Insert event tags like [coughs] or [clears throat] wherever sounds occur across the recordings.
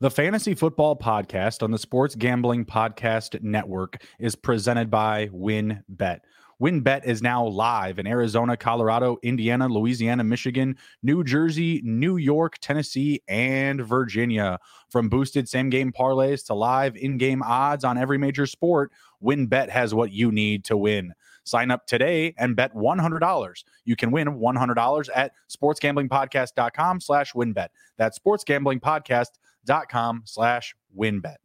The Fantasy Football Podcast on the Sports Gambling Podcast Network is presented by WynnBET. WynnBET is now live in Arizona, Colorado, Indiana, Louisiana, Michigan, New Jersey, New York, Tennessee, and Virginia. From boosted same game parlays to live in game odds on every major sport, WynnBET has what you need to win. Sign up today and bet $100. You can win $100 at sportsgamblingpodcast.com slash wynnbet. That's sportsgamblingpodcast.com slash wynnbet.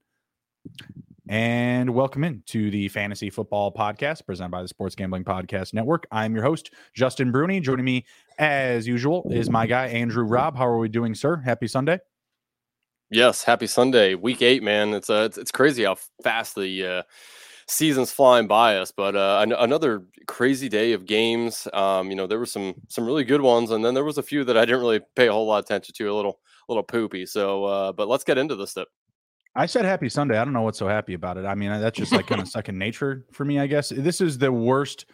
And welcome in to the Fantasy Football Podcast presented by the Sports Gambling Podcast Network. I'm your host, Justin Bruni. Joining me, as usual, is my guy, Andrew Raub. How are we doing, sir? Happy Sunday. Yes, happy Sunday, week eight, man. It's uh, it's, it's crazy how fast the uh, season's flying by us. But uh, an- another crazy day of games. Um, you know, there were some some really good ones, and then there was a few that I didn't really pay a whole lot of attention to. A little little poopy. So, uh, but let's get into this stuff. I said happy Sunday. I don't know what's so happy about it. I mean, that's just like kind of [laughs] second nature for me, I guess. This is the worst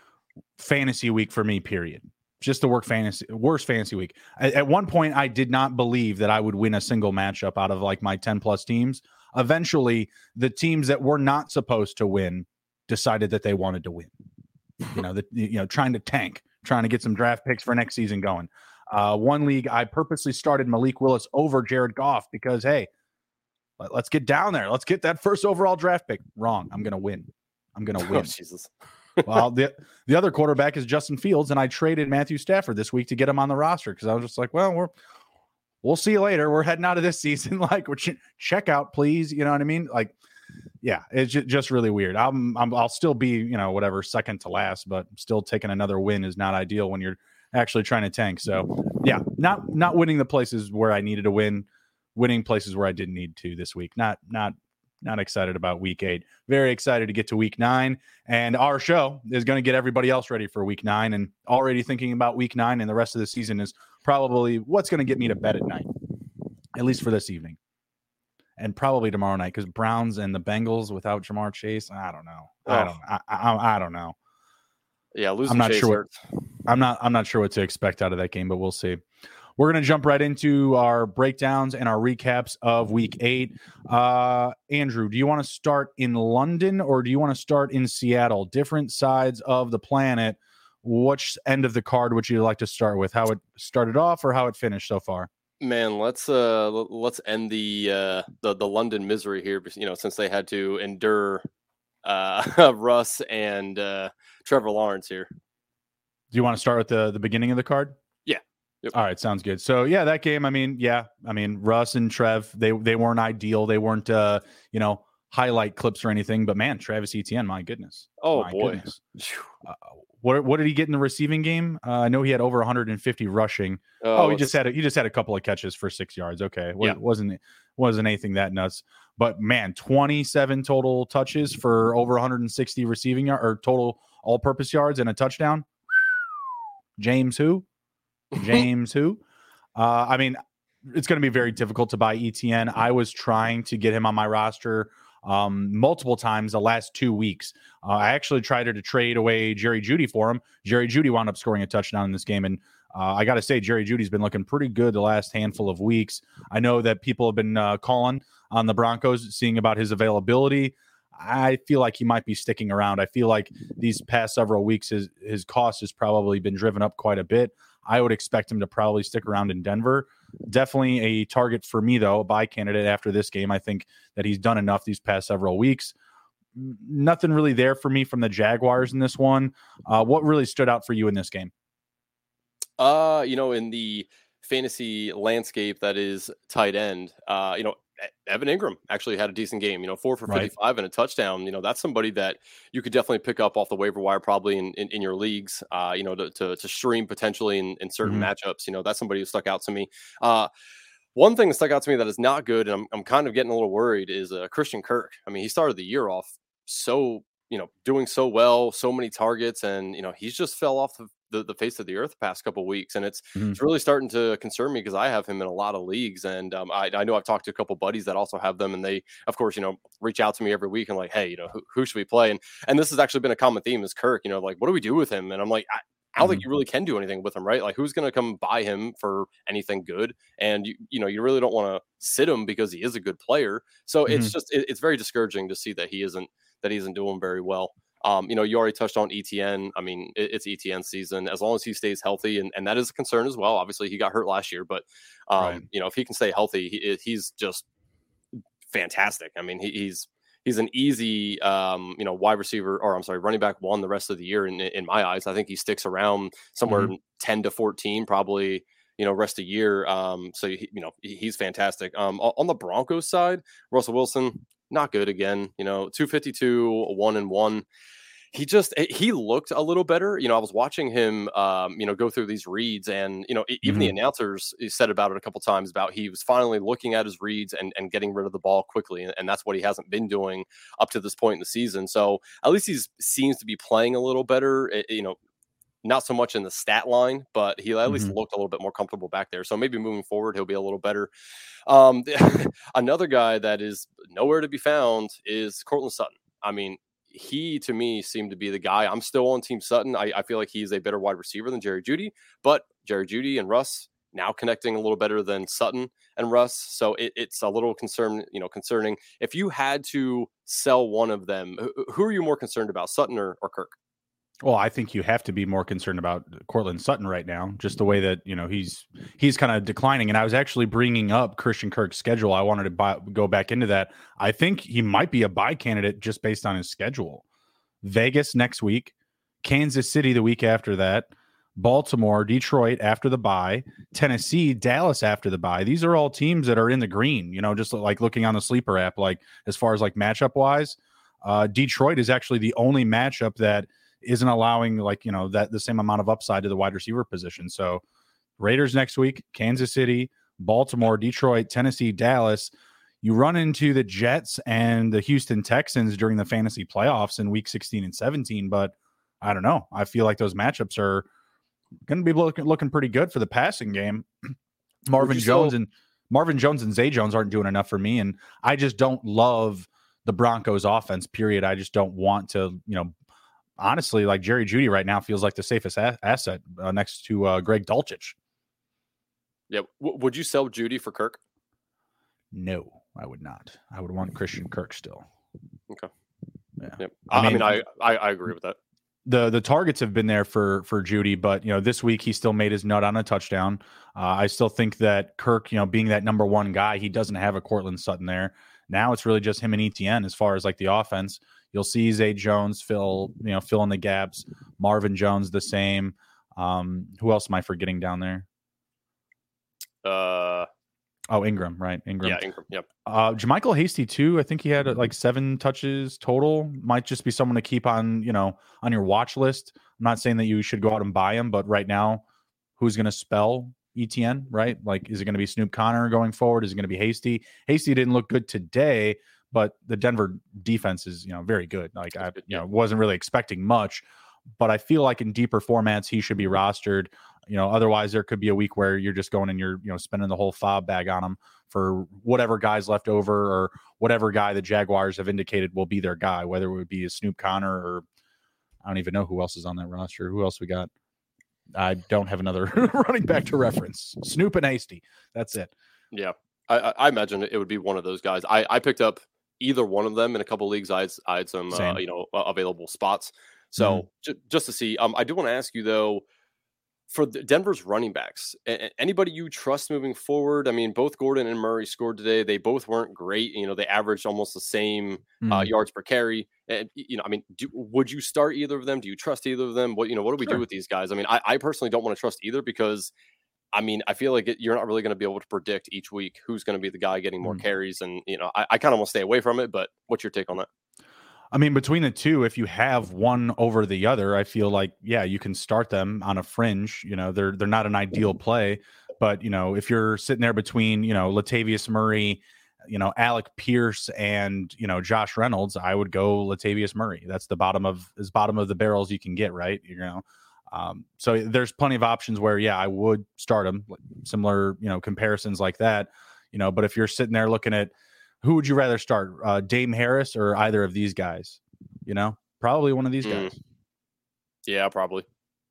fantasy week for me, period. Just the work fantasy worst fantasy week. At, at one point, I did not believe that I would win a single matchup out of like my 10 plus teams. Eventually, the teams that were not supposed to win decided that they wanted to win. You know, that you know, trying to tank, trying to get some draft picks for next season going. Uh, one league, I purposely started Malik Willis over Jared Goff because hey, let, us get down there. Let's get that first overall draft pick. Wrong. I'm going to win. I'm going [laughs] to win. Oh, Jesus. [laughs] well, the the other quarterback is Justin Fields, and I traded Matthew Stafford this week to get him on the roster because I was just like, well, we're we'll see you later. We're heading out of this [laughs] season. Like, we're check out, please. You know what I mean? Like, yeah, it's just really weird. I'm, I'm I'll still be you know whatever second to last, but still taking another win is not ideal when you're actually trying to tank. So yeah, not not winning the places where I needed to win winning places where I didn't need to this week. Not not not excited about week eight. Very excited to get to week nine. And our show is going to get everybody else ready for week nine. And already thinking about week nine and the rest of the season is probably what's going to get me to bed at night, at least for this evening. And probably tomorrow night because Browns and the Bengals without Ja'Marr Chase. I don't know. Oh. I don't. I, I, I, don't know. Yeah, losing. I'm not Chase sure. What, I'm not. I'm not sure what to expect out of that game, but we'll see. We're going to jump right into our breakdowns and our recaps of week eight. Uh, Andrew, do you want to start in London or do you want to start in Seattle? Different sides of the planet. Which end of the card would you like to start with? How it started off or how it finished so far? Man, let's uh let's end the uh the, the London misery here, you know, since they had to endure uh [laughs] Russ and uh Trevor Lawrence here. Do you want to start with the the beginning of the card? Yep. All right, sounds good. So yeah, that game. I mean, yeah, I mean Russ and Trev, they they weren't ideal. They weren't, uh, you know, highlight clips or anything. But man, Travis Etienne, my goodness. Oh my boy. Goodness. [laughs] Uh, what what did he get in the receiving game? Uh, I know he had over 150 rushing. Oh, oh he just had a, he just had a couple of catches for six yards. Okay, yeah. wasn't wasn't anything that nuts. But man, 27 total touches for over 160 receiving yard or total all-purpose yards and a touchdown. James who? [laughs] James, who? Uh, I mean, it's going to be very difficult to buy Etienne. I was trying to get him on my roster um, multiple times the last two weeks. Uh, I actually tried to trade away Jerry Jeudy for him. Jerry Jeudy wound up scoring a touchdown in this game, and uh, I got to say, Jerry Jeudy's been looking pretty good the last handful of weeks. I know that people have been uh, calling on the Broncos, seeing about his availability. I feel like he might be sticking around. I feel like these past several weeks, his his cost has probably been driven up quite a bit. I would expect him to probably stick around in Denver. Definitely a target for me, though, a buy candidate after this game. I think that he's done enough these past several weeks. Nothing really there for me from the Jaguars in this one. Uh, what really stood out for you in this game? Uh, you know, in the fantasy landscape that is tight end, uh, you know, Evan Engram actually had a decent game, you know, four for 55 right. and a touchdown. You know, that's somebody that you could definitely pick up off the waiver wire, probably in, in, in your leagues, uh, you know, to, to, to, stream potentially in, in certain mm-hmm. matchups. You know, that's somebody who stuck out to me. Uh, one thing that stuck out to me that is not good, and I'm, I'm kind of getting a little worried, is uh, Christian Kirk. I mean, he started the year off so, you know, doing so well, so many targets, and, you know, he's just fell off the, the, the face of the earth the past couple weeks, and it's mm-hmm. it's really starting to concern me because I have him in a lot of leagues, and um, I, I know I've talked to a couple buddies that also have them, and they of course you know reach out to me every week and like, hey, you know, who, who should we play? And and this has actually been a common theme is Kirk, you know, like what do we do with him? And I'm like, I, I don't mm-hmm. think you really can do anything with him, right? Like who's going to come buy him for anything good? And you, you know, you really don't want to sit him because he is a good player. So mm-hmm. it's just it, it's very discouraging to see that he isn't that he isn't doing very well. Um, you know, you already touched on Etienne. I mean, it, it's Etienne season. As long as he stays healthy, and, and that is a concern as well. Obviously, he got hurt last year, but um, right. you know, if he can stay healthy, he, he's just fantastic. I mean, he, he's he's an easy um, you know wide receiver or I'm sorry running back one the rest of the year in in my eyes. I think he sticks around somewhere mm-hmm. 10 to 14 probably you know rest of year. Um, so he, you know he's fantastic. Um, on the Broncos side, Russell Wilson not good again. You know 252 one and one he just eh, he looked a little better. You know, I was watching him, um, you know, go through these reads, and you know, even mm-hmm. the announcers eh, said about it a couple times about he was finally looking at his reads and and getting rid of the ball quickly, and, and that's what he hasn't been doing up to this point in the season. So at least he seems to be playing a little better. It, eh, you know, not so much in the stat line, but he at least mm-hmm. looked a little bit more comfortable back there. So maybe moving forward, he'll be a little better. Um, [laughs] another guy that is nowhere to be found is Courtland Sutton. I mean, he to me seemed to be the guy. I'm still on Team Sutton. I, I feel like he's a better wide receiver than Jerry Jeudy, but Jerry Jeudy and Russ now connecting a little better than Sutton and Russ. So it, it's a little concern, you know, concerning. If you had to sell one of them, who are you more concerned about, Sutton or, or Kirk? Well, I think you have to be more concerned about Courtland Sutton right now, just the way that you know he's he's kind of declining. And I was actually bringing up Christian Kirk's schedule. I wanted to buy, go back into that. I think he might be a buy candidate just based on his schedule. Vegas next week, Kansas City the week after that, Baltimore, Detroit after the bye, Tennessee, Dallas after the bye. These are all teams that are in the green. You know, just like looking on the sleeper app, like as far as like matchup wise, uh, Detroit is actually the only matchup that isn't allowing like you know that the same amount of upside to the wide receiver position. So Raiders next week, Kansas City, Baltimore, Detroit, Tennessee, Dallas. You run into the Jets and the Houston Texans during the fantasy playoffs in week 16 and 17, but I don't know. I feel like those matchups are going to be looking looking pretty good for the passing game. Marvin Jones still- and Marvin Jones and Zay Jones aren't doing enough for me, and I just don't love the Broncos offense. Period. I just don't want to, you know, honestly, like Jerry Jeudy right now feels like the safest a- asset uh, next to uh, Greg Dulcich. Yeah. W- would you sell Jeudy for Kirk? No, I would not. I would want Christian Kirk still. Okay. Yeah. Yep. I, I mean, I, I, I agree with that. The the targets have been there for for Jeudy, but you know this week he still made his nut on a touchdown. Uh, I still think that Kirk, you know, being that number one guy, he doesn't have a Courtland Sutton there. Now it's really just him and Etienne as far as like the offense. You'll see Zay Jones fill, you know, fill in the gaps. Marvin Jones the same. Um, who else am I forgetting down there? Uh, oh, Engram, right? Engram. Yeah, Engram. Yep. Uh, Hasty too. I think he had like seven touches total. Might just be someone to keep on, you know, on your watch list. I'm not saying that you should go out and buy him, but right now, who's going to spell Etienne? Right? Like, is it going to be Snoop Conner going forward? Is it going to be Hasty? Hasty didn't look good today, but the Denver defense is, you know, very good. Like I, you know, wasn't really expecting much, but I feel like in deeper formats he should be mm-hmm. rostered. You know, otherwise there could be a week where you're just going and you're, you know, spending the whole fob bag on him for whatever guys left over or whatever guy the Jaguars have indicated will be their guy, whether it would be a Snoop Conner or I don't even know who else is on that roster. Who else we got? I don't have another [laughs] running back to reference. Snoop and Hasty. That's it. Yeah. I, I, imagine it would be one of those guys. I, I picked up either one of them in a couple leagues. I had, I had some uh, you know available spots. So mm-hmm. j- just to see, um, I do want to ask you though, for Denver's running backs, anybody you trust moving forward? I mean, both Gordon and Murray scored today. They both weren't great. You know, they averaged almost the same uh, mm-hmm. uh, yards per carry. And you know, I mean, do, would you start either of them? Do you trust either of them? What you know, what do we sure. do with these guys? I mean, I, I personally don't want to trust either because I mean, I feel like it, you're not really going to be able to predict each week who's going to be the guy getting more mm. carries, and you know, I, I kind of want to stay away from it. But what's your take on that? I mean, between the two, if you have one over the other, I feel like yeah, you can start them on a fringe. You know, they're they're not an ideal play, but you know, if you're sitting there between you know Latavius Murray, you know Alec Pierce, and you know Josh Reynolds, I would go Latavius Murray. That's the bottom of as bottom of the barrels you can get, right? You know. Um, so there's plenty of options where, yeah, I would start them, similar, you know, comparisons like that, you know. But if you're sitting there looking at who would you rather start, uh, Dame Harris or either of these guys, you know, probably one of these mm. guys. Yeah, probably.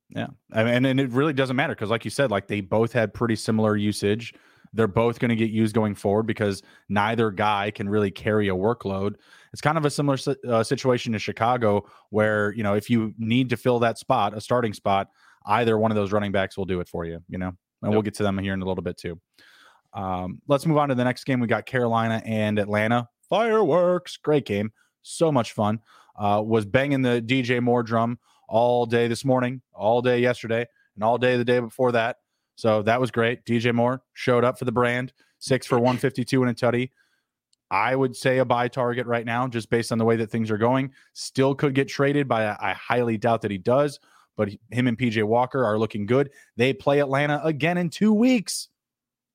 Yeah, I and and it really doesn't matter because, like you said, like they both had pretty similar usage. They're both going to get used going forward because neither guy can really carry a workload. It's kind of a similar uh, situation to Chicago, where you know if you need to fill that spot, a starting spot, either one of those running backs will do it for you. You know, and yep. we'll get to them here in a little bit too. Um, let's move on to the next game. We got Carolina and Atlanta. Fireworks, great game, so much fun. Uh, was banging the DJ Moore drum all day this morning, all day yesterday, and all day the day before that. So that was great. DJ Moore showed up for the brand, six for 152 and a tutty. I would say a buy target right now, just based on the way that things are going. Still could get traded, but I highly doubt that he does. But him and PJ Walker are looking good. They play Atlanta again in two weeks.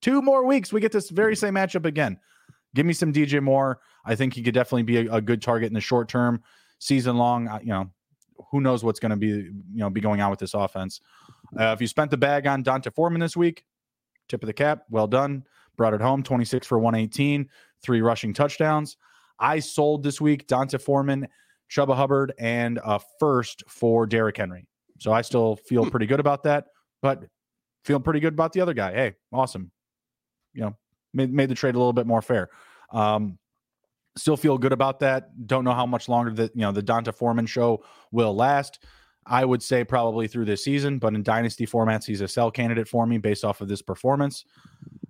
Two more weeks. We get this very same matchup again. Give me some DJ Moore. I think he could definitely be a, a good target in the short term, season long. You know, who knows what's going to be you know be going on with this offense. Uh, if you spent the bag on D'Onta Foreman this week, tip of the cap, well done. Brought it home, 26 for 118, three rushing touchdowns. I sold this week D'Onta Foreman, Chuba Hubbard, and a first for Derrick Henry. So I still feel hmm. pretty good about that, but feel pretty good about the other guy. Hey, awesome. You know, made, made the trade a little bit more fair. Um, still feel good about that. Don't know how much longer the you know the D'Onta Foreman show will last. I would say probably through this season, but in dynasty formats, he's a sell candidate for me based off of this performance.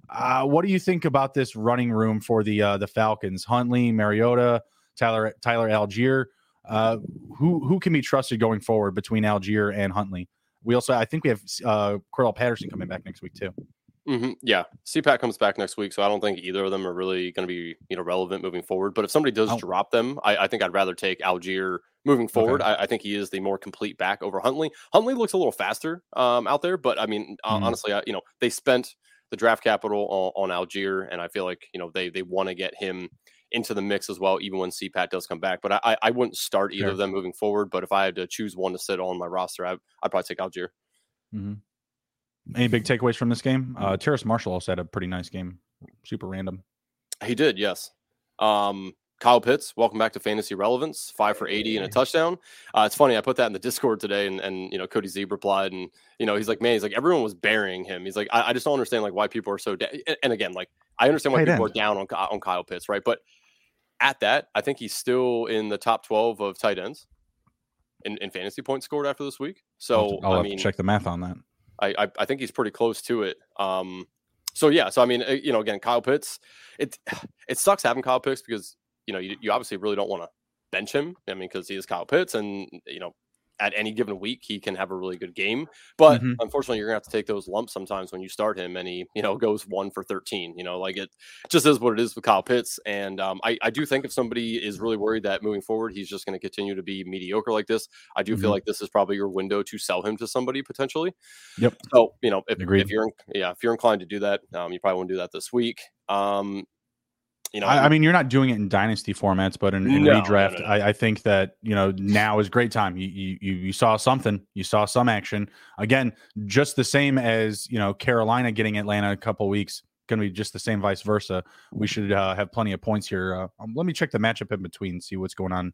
Uh, what do you think about this running room for the uh, the Falcons? Huntley, Mariota, Tyler Tyler Allgeier. Uh, who who can be trusted going forward between Allgeier and Huntley? We also, I think, we have uh, Cordarrelle Patterson coming back next week too. Mm-hmm. Yeah, CPAT comes back next week, so I don't think either of them are really going to be you know relevant moving forward. But if somebody does oh. drop them, I, I, think I'd rather take Allgeier moving forward. Okay. I, I, think he is the more complete back over Huntley. Huntley looks a little faster um, out there, but I mean, mm-hmm. honestly, I, you know, they spent the draft capital on, on Allgeier, and I feel like you know they they want to get him into the mix as well, even when CPAT does come back. But I I wouldn't start either sure. of them moving forward. But if I had to choose one to sit on my roster, I, I'd probably take Allgeier. Mm-hmm. Any big takeaways from this game? Uh, Terrace Marshall also had a pretty nice game. Super random. He did, yes. Um, Kyle Pitts, welcome back to Fantasy Relevance. Five for 80 and a touchdown. Uh, it's funny, I put that in the Discord today, and, and you know, Cody Zeeb replied, and you know, he's like, man, he's like, everyone was burying him. He's like, I, I just don't understand like why people are so. Da-. And again, like, I understand why people are down on on Kyle Pitts, right? But at that, I think he's still in the top 12 of tight ends in, in fantasy points scored after this week. So I'll, I'll I mean, check the math on that. I, I, I think he's pretty close to it. Um, so yeah, so I mean, uh, you know, again, Kyle Pitts, it [sighs] it sucks having Kyle Pitts because you know you, you obviously really don't want to bench him. I mean, because he is Kyle Pitts, and you know at any given week he can have a really good game. But mm-hmm. unfortunately, you're gonna have to take those lumps sometimes when you start him, and he you know goes one for thirteen. You know, like it just is what it is with Kyle Pitts. And um, I I do think if somebody is really worried that moving forward he's just going to continue to be mediocre like this, I do mm-hmm. feel like this is probably your window to sell him to somebody potentially. Yep. So you know if, if you're yeah if you're inclined to do that, um, you probably want to do that this week. Um, you know, I, I, mean, you're not doing it in dynasty formats, but in, in no, redraft, no, no, I, I, think that you know now is great time. You, you you saw something, you saw some action. Again, just the same as you know Carolina getting Atlanta a couple weeks, going to be just the same, vice versa. We should uh, have plenty of points here. Uh, um, let me check the matchup in between, see what's going on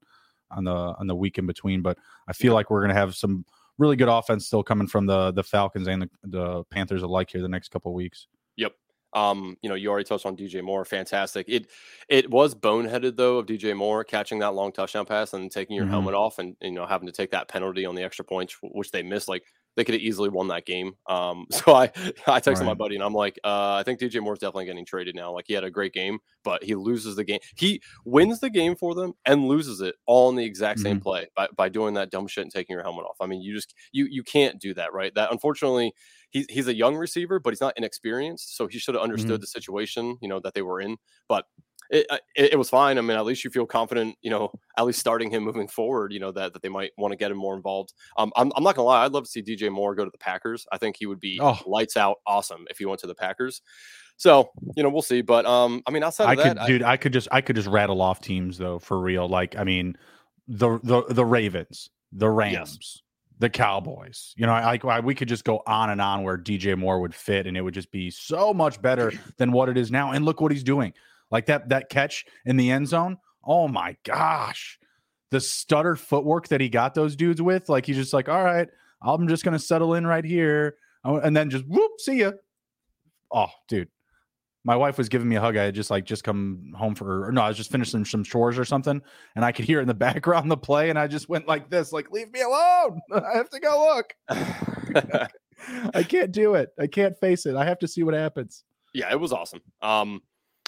on the on the week in between. But I feel yeah. like we're going to have some really good offense still coming from the the Falcons and the, the Panthers alike here the next couple weeks. Yep. Um, you know, you already touched on DJ Moore, fantastic. It it was boneheaded though of DJ Moore catching that long touchdown pass and taking your mm-hmm. helmet off and you know having to take that penalty on the extra points which they missed. Like they could have easily won that game. Um, [laughs] so I I texted right. my buddy and I'm like, uh, I think DJ Moore's definitely getting traded now. Like he had a great game, but he loses the game. He wins the game for them and loses it all in the exact same mm-hmm. play by, by doing that dumb shit and taking your helmet off. I mean, you just you you can't do that, right? That unfortunately he's he's a young receiver, but he's not inexperienced, so he should have understood mm-hmm. the situation, you know, that they were in. But it, uh, it, it was fine. I mean, at least you feel confident, you know, at least starting him moving forward, you know, that, that they might want to get him more involved. Um, I'm, I'm not gonna lie, I'd love to see DJ Moore go to the Packers. I think he would be oh. lights out awesome if he went to the Packers. So, you know, we'll see. But um, I mean, outside I that, could, dude, I could just I could just rattle off teams though for real. Like, I mean, the the the Ravens, the Rams, yes. The Cowboys. You know, like I we could just go on and on where DJ Moore would fit, and it would just be so much better [clears throat] than what it is now. And look what he's doing. Like that that catch in the end zone. Oh my gosh. The stutter footwork that he got those dudes with, like he's just like, all right, I'm just gonna settle in right here, oh, and then just whoop, see ya. Oh, dude, my wife was giving me a hug. I had just like just come home for, or no, I was just finishing some chores or something, and I could hear in the [laughs] background the play, and I just went like this, like leave me alone. [laughs] I have to go look. [laughs] I can't do it. I can't face it. I have to see what happens. Yeah, it was awesome. Um,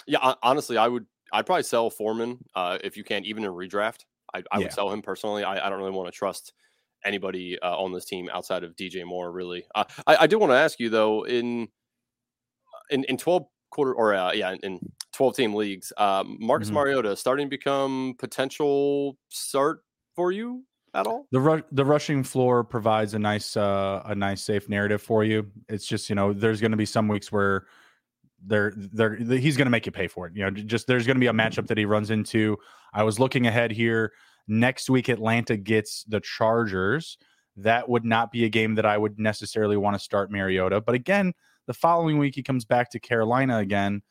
yeah, honestly, I would, I'd probably sell Foreman uh, if you can, even in redraft. I, I yeah. would sell him personally. I, I don't really want to trust anybody uh, on this team outside of DJ Moore. Really, uh, I, I do want to ask you though in in in twelve quarter or uh, yeah in 12 team leagues um, marcus mm-hmm. mariota starting to become potential start for you at all? The ru- the rushing floor provides a nice uh, a nice safe narrative for you. It's just you know there's going to be some weeks where they're they're he's going to make you pay for it you know just there's going to be a matchup that he runs into. I was looking ahead here. Next week atlanta gets the chargers. That would not be a game that i would necessarily want to start mariota but again the following week, he comes back to Carolina again.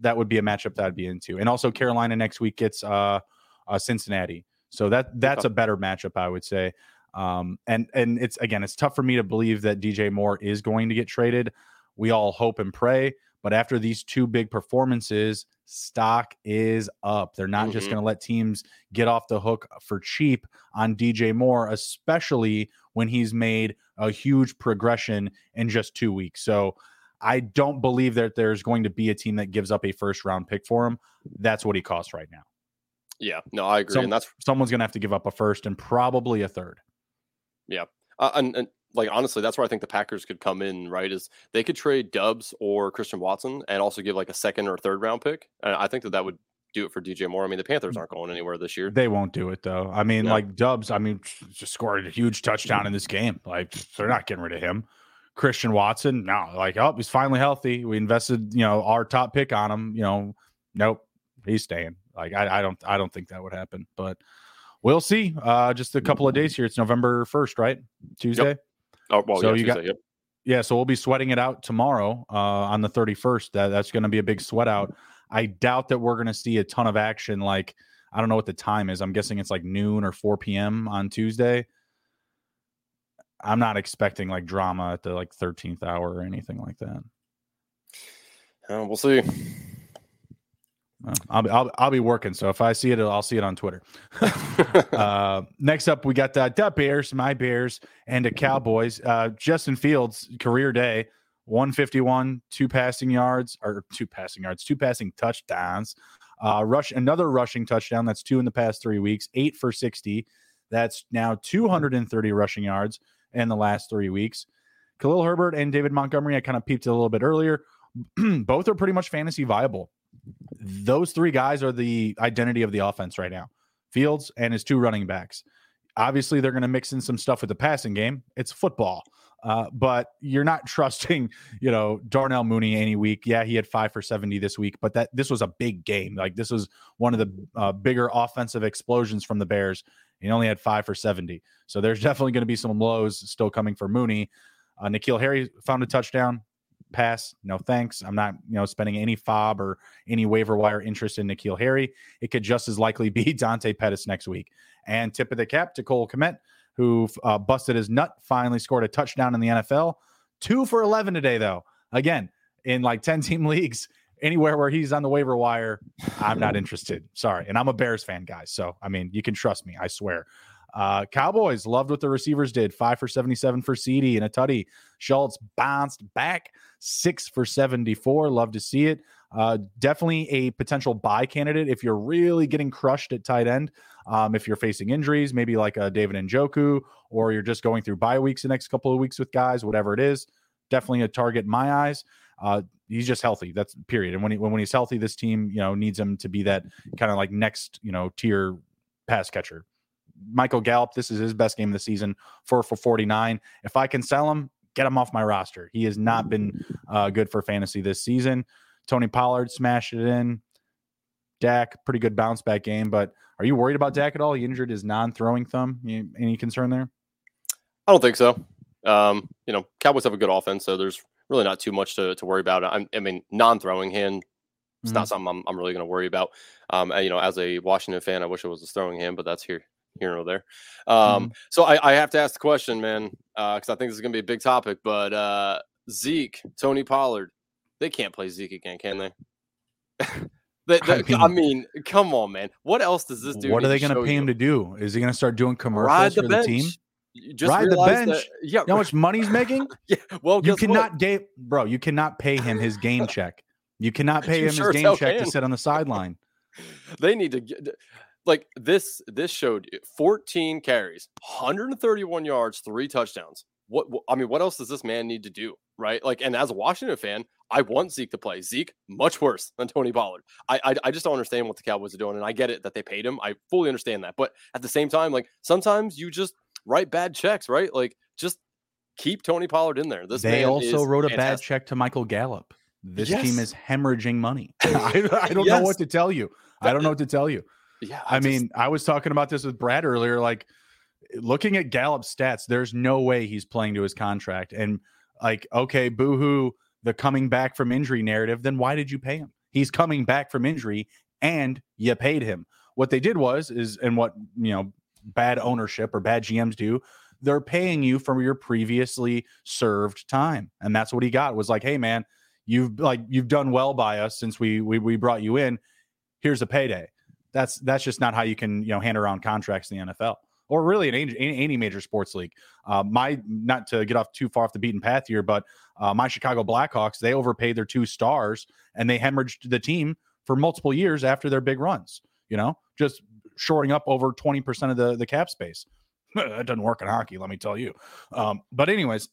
That would be a matchup that I'd be into. And also, Carolina next week gets uh, uh Cincinnati. So that that's a better matchup, I would say. Um, and and it's again, it's tough for me to believe that DJ Moore is going to get traded. We all hope and pray, but after these two big performances, stock is up. They're not mm-hmm. just going to let teams get off the hook for cheap on DJ Moore, especially when he's made a huge progression in just two weeks. So I don't believe that there's going to be a team that gives up a first round pick for him. That's what he costs right now. Yeah, no, I agree. and that's someone's going to have to give up a first and probably a third. Yeah. Uh, and, and like honestly, that's where I think the Packers could come in. Right, is they could trade Doubs or Christian Watson and also give like a second or third round pick. And I think that that would do it for DJ Moore. I mean, the Panthers aren't going anywhere this year. They won't do it though. I mean, no. like Doubs, I mean, just scored a huge touchdown in this game. Like they're not getting rid of him. Christian Watson, no, like, oh, he's finally healthy. We invested, you know, our top pick on him. You know, nope, he's staying. Like, I, I don't, I don't think that would happen, but we'll see. Uh, just a couple of days here. It's November first, right? Tuesday. Yep. Oh, well, so yeah, you Tuesday, got, yep. yeah. So we'll be sweating it out tomorrow uh, on the thirty first. That that's going to be a big sweat out. I doubt that we're going to see a ton of action. Like, I don't know what the time is. I'm guessing it's like noon or 4 p.m. on Tuesday. I'm not expecting like drama at the like 13th hour or anything like that. Uh, we'll see. I'll be I'll, I'll be working, so if I see it, I'll see it on Twitter. [laughs] uh, next up, we got the, the Bears, my Bears, and the Cowboys. Uh, Justin Fields career day, 151, two passing yards or two passing yards, two passing touchdowns. Uh, rush another rushing touchdown. That's two in the past three weeks. Eight for 60. That's now 230 rushing yards in the last three weeks. Khalil Herbert and David Montgomery, I kind of peeped a little bit earlier. [clears throat] Both are pretty much fantasy viable. Those three guys are the identity of the offense right now Fields and his two running backs. Obviously, they're going to mix in some stuff with the passing game. It's football. Uh, but you're not [laughs] trusting, you know, Darnell Mooney any week. Yeah, he had five for 70 this week, but that this was a big game. Like this was one of the uh, bigger offensive explosions from the Bears. He only had five for 70. So there's [laughs] definitely going to be some lows still coming for Mooney. Uh, N'Keal Harry found a touchdown pass. No thanks. I'm not, you know, spending any fob or any waiver wire interest in N'Keal Harry. It could just as likely be [laughs] Dante Pettis next week. And tip of the cap to Cole Kmet, who uh, busted his nut, finally scored a touchdown in the NFL. Two for 11 today, though. Again, in like 10 team [laughs] leagues, anywhere where he's on the waiver wire, I'm not [laughs] interested. Sorry. And I'm a Bears fan, guys. So, I mean, you can trust me. I swear. Uh, Cowboys loved what the receivers did. Five for 77 for CD and a tutty. Schultz bounced back six for 74. Love to see it. Uh, definitely a potential buy candidate if you're really getting crushed at tight end. Um, if you're facing injuries, maybe like a David Njoku, or you're just going through bye weeks the next couple of weeks with guys, whatever it is, definitely a target in my eyes. Uh, he's just healthy. That's period. And when he, when, he's healthy, this team, you know, needs him to be that kind of like next, you know, tier pass catcher. Michael Gallup, this is his best game of the season, four for 49. If I can sell him, get him off my roster. He has not been uh, good for fantasy this season. Tony Pollard smashed it in. Dak, pretty good bounce back game, but are you worried about Dak at all? He injured his non throwing thumb. Any concern there? I don't think so. Um, you know, Cowboys have a good offense, so there's really not too much to, to worry about. I, I mean, non throwing hand, it's mm-hmm. not something I'm, I'm really going to worry about. Um, and, you know, as a Washington fan, I wish it was a throwing hand, but that's here here or there. Um, mm-hmm. So I, I, have to ask the question, man, because uh, I think this is going to be a big topic. But uh, Zeke, Tony Pollard, they can't play Zeke again, can they? [laughs] The, the, I, mean, I, mean, come on, man. What else does this do? What are they going to pay you? him to do? Is he going to start doing commercials the for bench. the team? Just Ride the bench. That, yeah. You know how much money he's [laughs] making? yeah. Well, you cannot, game, bro. You cannot pay him his game [laughs] check. You cannot pay him sure his game check can. to sit on the sideline. [laughs] they need to get like this. This showed 14 carries, 131 yards, three touchdowns. What I mean, what else does this man need to do? Right? Like, and as a Washington fan, I want Zeke to play. Zeke, much worse than Tony Pollard. I, I, I just don't understand what the Cowboys are doing, and I get it that they paid him. I fully understand that, but at the same time, like sometimes you just write bad checks, right? Like just keep Tony Pollard in there. This they also wrote fantastic. a bad check to Michael Gallup. This yes. team is hemorrhaging money. I, [laughs] I, don't yes. know what to tell you. I don't know what to tell you. Yeah, I, I just, mean, I was talking about this with Brad earlier. Like looking at Gallup's stats, there's no way he's playing to his contract. And like, okay, boohoo the coming back from injury narrative, then why did you pay him? He's coming back from injury and you paid him. What they did was is and what you know bad ownership or bad GMs do, they're paying you for your previously served time. And that's what he got was like, hey man, you've like you've done well by us since we we, we brought you in. Here's a payday. That's that's just not how you can you know hand around contracts in the NFL or really in any, any major sports league. Uh, my not to get off too far off the beaten path here, but uh, my Chicago Blackhawks they overpaid their two stars and they hemorrhaged the team for multiple years after their big runs. You know, just shoring up over twenty percent of the the cap space. [laughs] that doesn't work in hockey, let me tell you. Um, but anyways,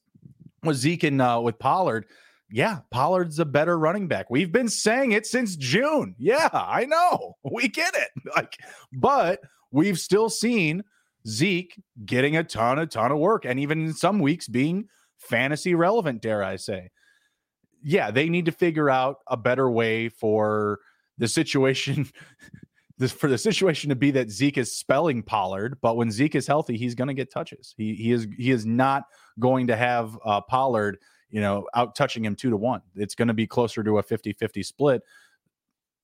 with Zeke and uh, with Pollard. Yeah, Pollard's a better running back. We've been saying it since June. Yeah, I know. [laughs] We get it. [laughs] Like, but we've still seen Zeke getting a ton, a ton of work, and even in some weeks being fantasy relevant, dare I say. Yeah, they need to figure out a better way for the situation. This, for the situation to be that Zeke is spelling Pollard, but when Zeke is healthy, he's going to get touches. He he is he is not going to have uh, Pollard, you know, out touching him two to one. It's going to be closer to a 50-50 split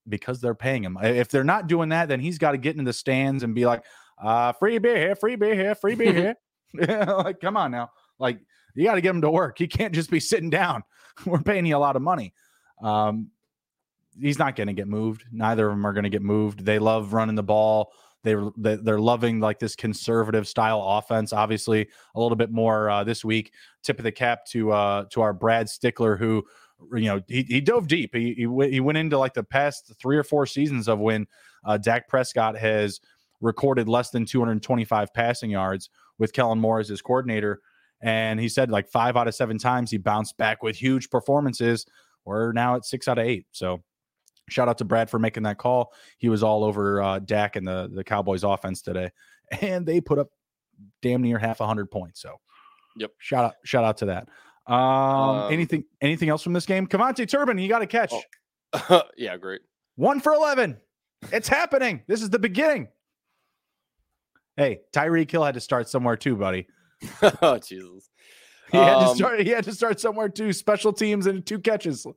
because they're paying him. If they're not doing that, then he's got to get into the stands and be like, uh, free beer here, free beer here, free beer here. [laughs] [laughs] like, come on now. Like, you got to get him to work. He can't just be sitting down. [laughs] We're paying you a lot of money. Um, he's not going to get moved. Neither of them are going to get moved. They love running the ball. They they're loving like this conservative style offense. Obviously, a little bit more uh, this week. Tip of the cap to uh, to our Brad Stickler, who you know he, he dove deep. He, he he went into like the past three or four seasons of when uh, Dak Prescott has recorded less than 225 passing yards with Kellen Moore as his coordinator. And he said like five out of seven times he bounced back with huge performances. We're now at six out of eight. So shout out to Brad for making that call. He was all over uh, Dak and the, the Cowboys offense today. [laughs] And they put up damn near half a hundred points. So yep. Shout out, shout out to that. Um, um anything anything else from this game? KaVontae Turpin, you got to catch. Oh. [laughs] yeah, great. One for eleven. It's happening. This is the beginning. Hey, Tyreek Hill had to start somewhere too, buddy. [laughs] oh Jesus. He had um, to start. He had to start somewhere too. Special teams and two catches.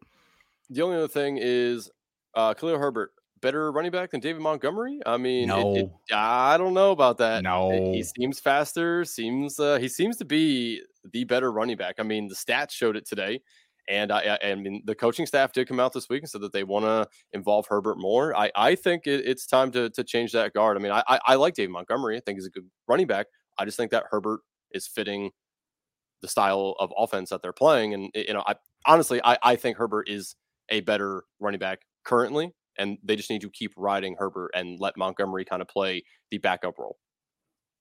The only other thing is uh, Khalil Herbert, better running back than David Montgomery. I mean, no. it, it, I don't know about that. No, he seems faster. Seems uh, he seems to be the better running back. I mean, the stats showed it today. And I, I, mean, the coaching staff did come out this week and said that they want to involve Herbert more. I, I think it, it's time to, to change that guard. I mean, I, I, I like David Montgomery. I think he's a good running back. I just think that Herbert is fitting the style of offense that they're playing. And, you know, I honestly, I, I think Herbert is a better running back currently. And they just need to keep riding Herbert and let Montgomery kind of play the backup role.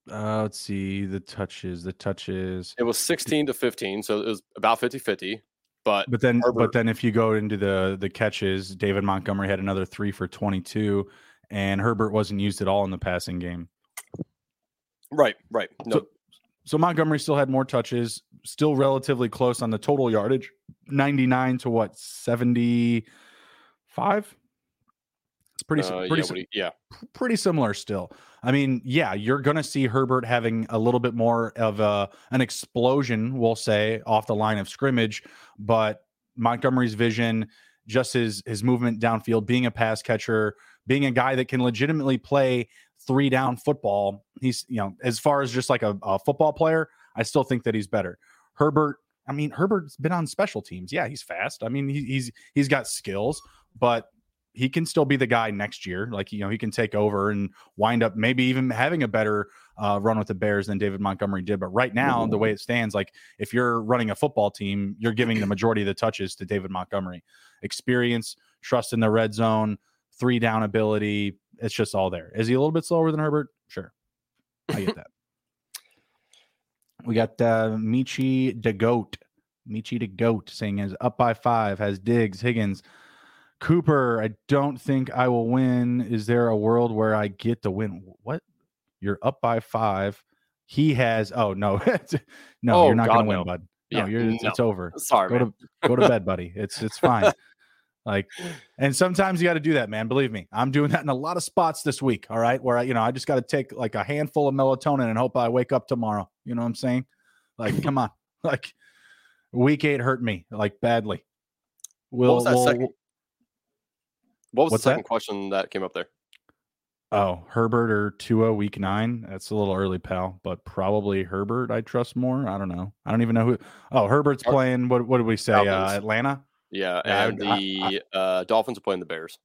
Uh, let's see the touches. The touches. It was 16 to 15. So it was about 50 50. But but then Herbert, but then if you go into the the catches, David Montgomery had another three for 22, and Herbert wasn't used at all in the passing game. Right, right. No. So, so Montgomery still had more touches, still relatively close on the total yardage, 99 to what 75. It's pretty uh, pretty yeah, you, yeah, pretty similar still. I mean, yeah, you're going to see Herbert having a little bit more of a an explosion, we'll say, off the line of scrimmage, but Montgomery's vision, just his his movement downfield, being a pass catcher, being a guy that can legitimately play three down football, he's you know as far as just like a, a football player, I still think that he's better. Herbert, I mean Herbert's been on special teams. Yeah, he's fast. I mean he, he's he's got skills, but he can still be the guy next year. Like, you know, he can take over and wind up maybe even having a better uh, run with the Bears than David Montgomery did. But right now, the way it stands, like if you're running a football team, you're giving the majority of the touches to David Montgomery. Experience, trust in the red zone, three down ability. It's just all there. Is he a little bit slower than Herbert? Sure. I get that. we got uh, Michi the Goat. Michi the Goat saying is up by five, has Diggs, Higgins, Cooper, I don't think I will win. Is there a world where I get the win? What? You're up by five. He has. Oh no, [laughs] no, oh, you're not going to win, bud. No, yeah, you're. No. It's over. [laughs] Sorry, go man. to go to bed, buddy. [laughs] It's it's fine. like, and sometimes you got to do that, man. Believe me, I'm doing that in a lot of spots this week. All right, where I, you know, I just got to take like a handful of melatonin and hope I wake up tomorrow. You know what I'm saying? Like, come on, like week eight hurt me like badly. We'll, what was that we'll, second? What was What's the second that? question that came up there? Oh, Herbert or Tua week nine. That's a little early, pal, but probably Herbert. I trust more. I don't know. I don't even know who. Oh, Herbert's playing. What What did we say? Uh, Atlanta. Yeah, and I, the I, I, uh, Dolphins are playing the Bears.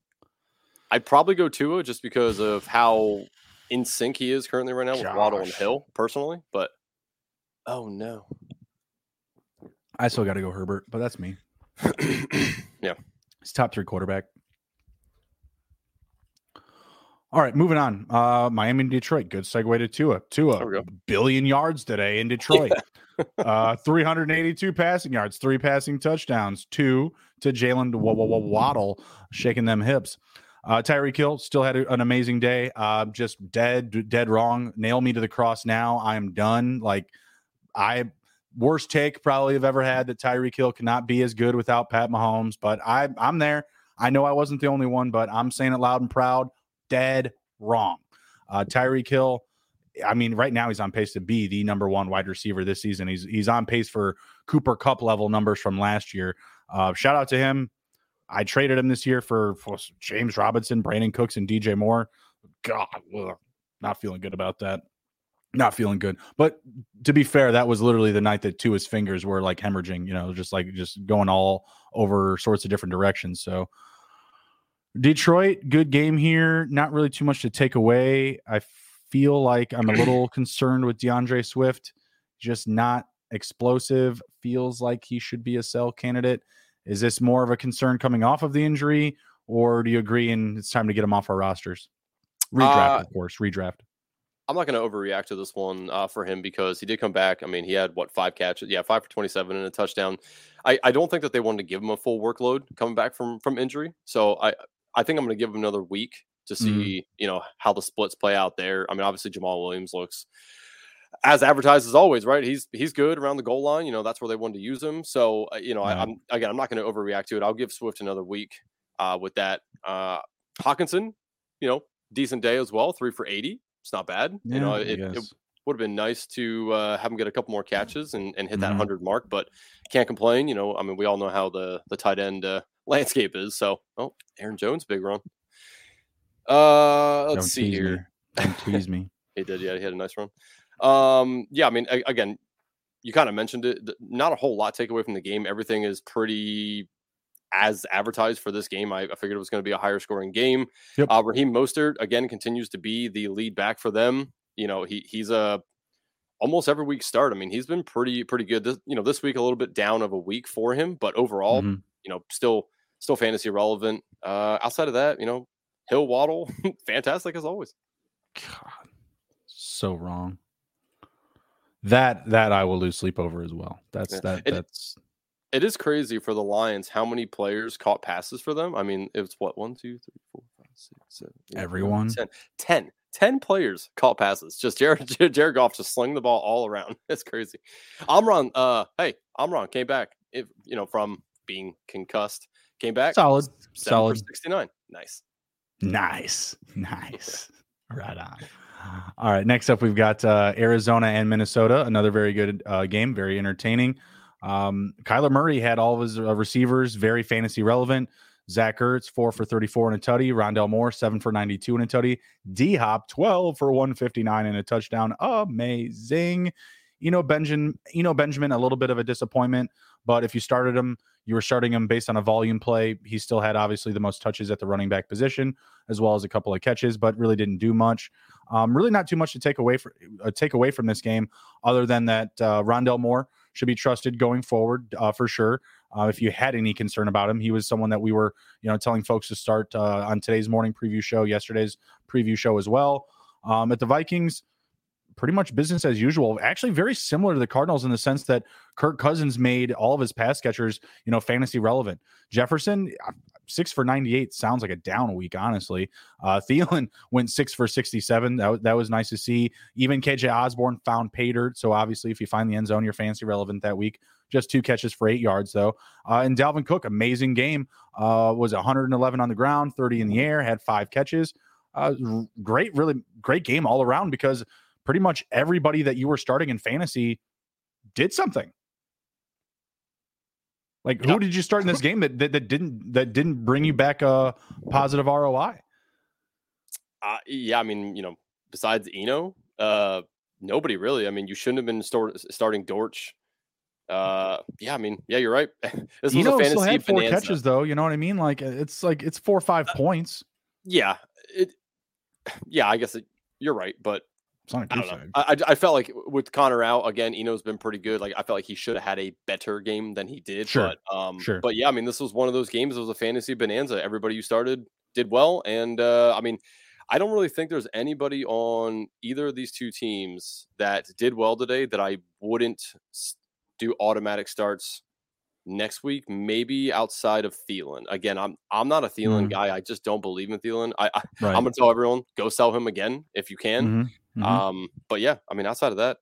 I'd probably go Tua just because of how in sync he is currently right now with Waddle and Hill, personally. But oh no, I still got to go Herbert, but that's me. [coughs] yeah, he's top three quarterback. All right, moving on. Uh, Miami and Detroit. Good segue to Tua. Tua, billion yards today in Detroit. [laughs] uh, 382 passing yards, three passing touchdowns, two to Jaylen Waddle, shaking them hips. Uh, Tyreek Hill still had an amazing day. Uh, just dead, dead wrong. Nail me to the cross now. I am done. Like, I worst take probably have ever had that Tyreek Hill cannot be as good without Pat Mahomes, but I I'm there. I know I wasn't the only one, but I'm saying it loud and proud dead wrong. Uh, Tyreek Hill, I mean, right now he's on pace to be the number one wide receiver this season. He's he's on pace for Cooper Kupp level numbers from last year. Uh, shout out to him. I traded him this year for, for James Robinson, Brandin Cooks, and DJ Moore. God, ugh, not feeling good about that. Not feeling good. But to be fair, that was literally the night that two his fingers were like hemorrhaging, you know, just like just going all over sorts of different directions. So Detroit, good game here. Not really too much to take away. I feel like I'm a [clears throat] little concerned with DeAndre Swift, just not explosive. Feels like he should be a sell candidate. Is this more of a concern coming off of the injury, or do you agree and it's time to get him off our rosters? Redraft, uh, of course, redraft. I'm not going to overreact to this one uh, for him because he did come back. I mean, he had what five catches? Yeah, five for 27 and a touchdown. I, I don't think that they wanted to give him a full workload coming back from from injury. So I I think I'm going to give him another week to mm-hmm. see, mm you know, how the splits play out there. I mean, obviously Jamaal Williams looks as advertised as always, right? He's he's good around the goal line. You know, that's where they wanted to use him. So, uh, you know, I, am again, I'm not going to overreact to it. I'll give Swift another week uh, with that. Uh, Hockenson, you know, decent day as well, three for 80. It's not bad. Yeah, you know, it, it would have been nice to uh, have him get a couple more catches and, and hit mm-hmm. that 100 mark, but can't complain. You know, I mean, we all know how the the tight end uh, landscape is. So, oh, Aaron Jones, big run. Uh, let's Don't see here. Me. Don't tease me. [laughs] he did, yeah. He had a nice run. Um, yeah. I mean, a- again, you kind of mentioned it. Not a whole lot take away from the game. Everything is pretty as advertised for this game. I, I figured it was going to be a higher scoring game. Yep. Uh, Raheem Mostert again continues to be the lead back for them. You know, he he's a almost every week start. I mean, he's been pretty pretty good. This, you know, this week a little bit down of a week for him, but overall, mm-hmm. you know, still still fantasy relevant. Uh, outside of that, you know, Hill Waddle, [laughs] fantastic as always. God, so wrong. That that I will lose sleep over as well. That's yeah. that. It, that's it is crazy for the Lions how many players caught passes for them. I mean, it's what one, two, three, four, five, six, seven. Eight, Everyone. Nine, 10, 10. 10 players caught passes. Just Jared [laughs] Jared Goff just sling the ball all around. [laughs] It's crazy. Amon-Ra, uh, hey, Amon-Ra came back if you know from being concussed. Came back. Solid. Solid. 69. Nice. Nice. [laughs] Nice. right on. All right. Next up, we've got uh, Arizona and Minnesota. Another very good uh, game, very entertaining. Um, Kyler Murray had all of his uh, receivers very fantasy relevant. Zach Ertz, four for 34 and a tutty. Rondale Moore, seven for 92 and a tutty. D Hop, 12 for 159 and a touchdown. Amazing. You know, Benjamin, you know, Benjamin, a little bit of a disappointment, but if you started him, you were starting him based on a volume play. He still had obviously the most touches at the running back position, as well as a couple of catches, but really didn't do much. Um, really, not too much to take away for uh, take away from this game, other than that uh, Rondale Moore should be trusted going forward uh, for sure. Uh, if you had any concern about him, he was someone that we were, you know, telling folks to start uh, on today's morning preview show, yesterday's preview show as well. Um, at the Vikings, pretty much business as usual. Actually, very similar to the Cardinals in the sense that Kirk Cousins made all of his pass catchers, you know, fantasy relevant. Jefferson, six for 98 sounds like a down week, honestly. Uh, [laughs] Thielen went six for 67. That, that was nice to see. Even KJ Osborn found pay dirt. So obviously, if you find the end zone, you're fancy relevant that week. Just two catches for eight yards, though. Uh, and Dalvin Cook, amazing game. Uh, was 111 on the ground, 30 in the air, had five catches. Uh, great, really great game all around because pretty much everybody that you were starting in fantasy did something. Like who did you start in this game that, that, that didn't that didn't bring you back a positive ROI? Uh, yeah, I mean, you know, besides Eno, uh, nobody really. I mean, you shouldn't have been start, starting Dortch. Uh, yeah, I mean, yeah, you're right. [laughs] this Eno was a fantasy still had four bonanza. catches, though. You know what I mean? Like it's like it's four or five uh, points. Yeah, it. [sighs] Yeah, I guess it, you're right, but I don't know. I, I, felt like with Conner out again, Eno's been pretty good. Like I felt like he should have had a better game than he did. Sure. But, um, sure. But yeah, I mean, this was one of those games. It was a fantasy bonanza. Everybody you started did well, and uh, I mean, I don't really think there's anybody on either of these two teams that did well today that I wouldn't do automatic starts next week, maybe outside of Thielen. Again, I'm I'm not a Thielen mm. guy. I just don't believe in Thielen. I, I am gonna tell everyone go sell him again if you can. Mm-hmm. Mm-hmm. Um, but yeah, I mean, outside of that,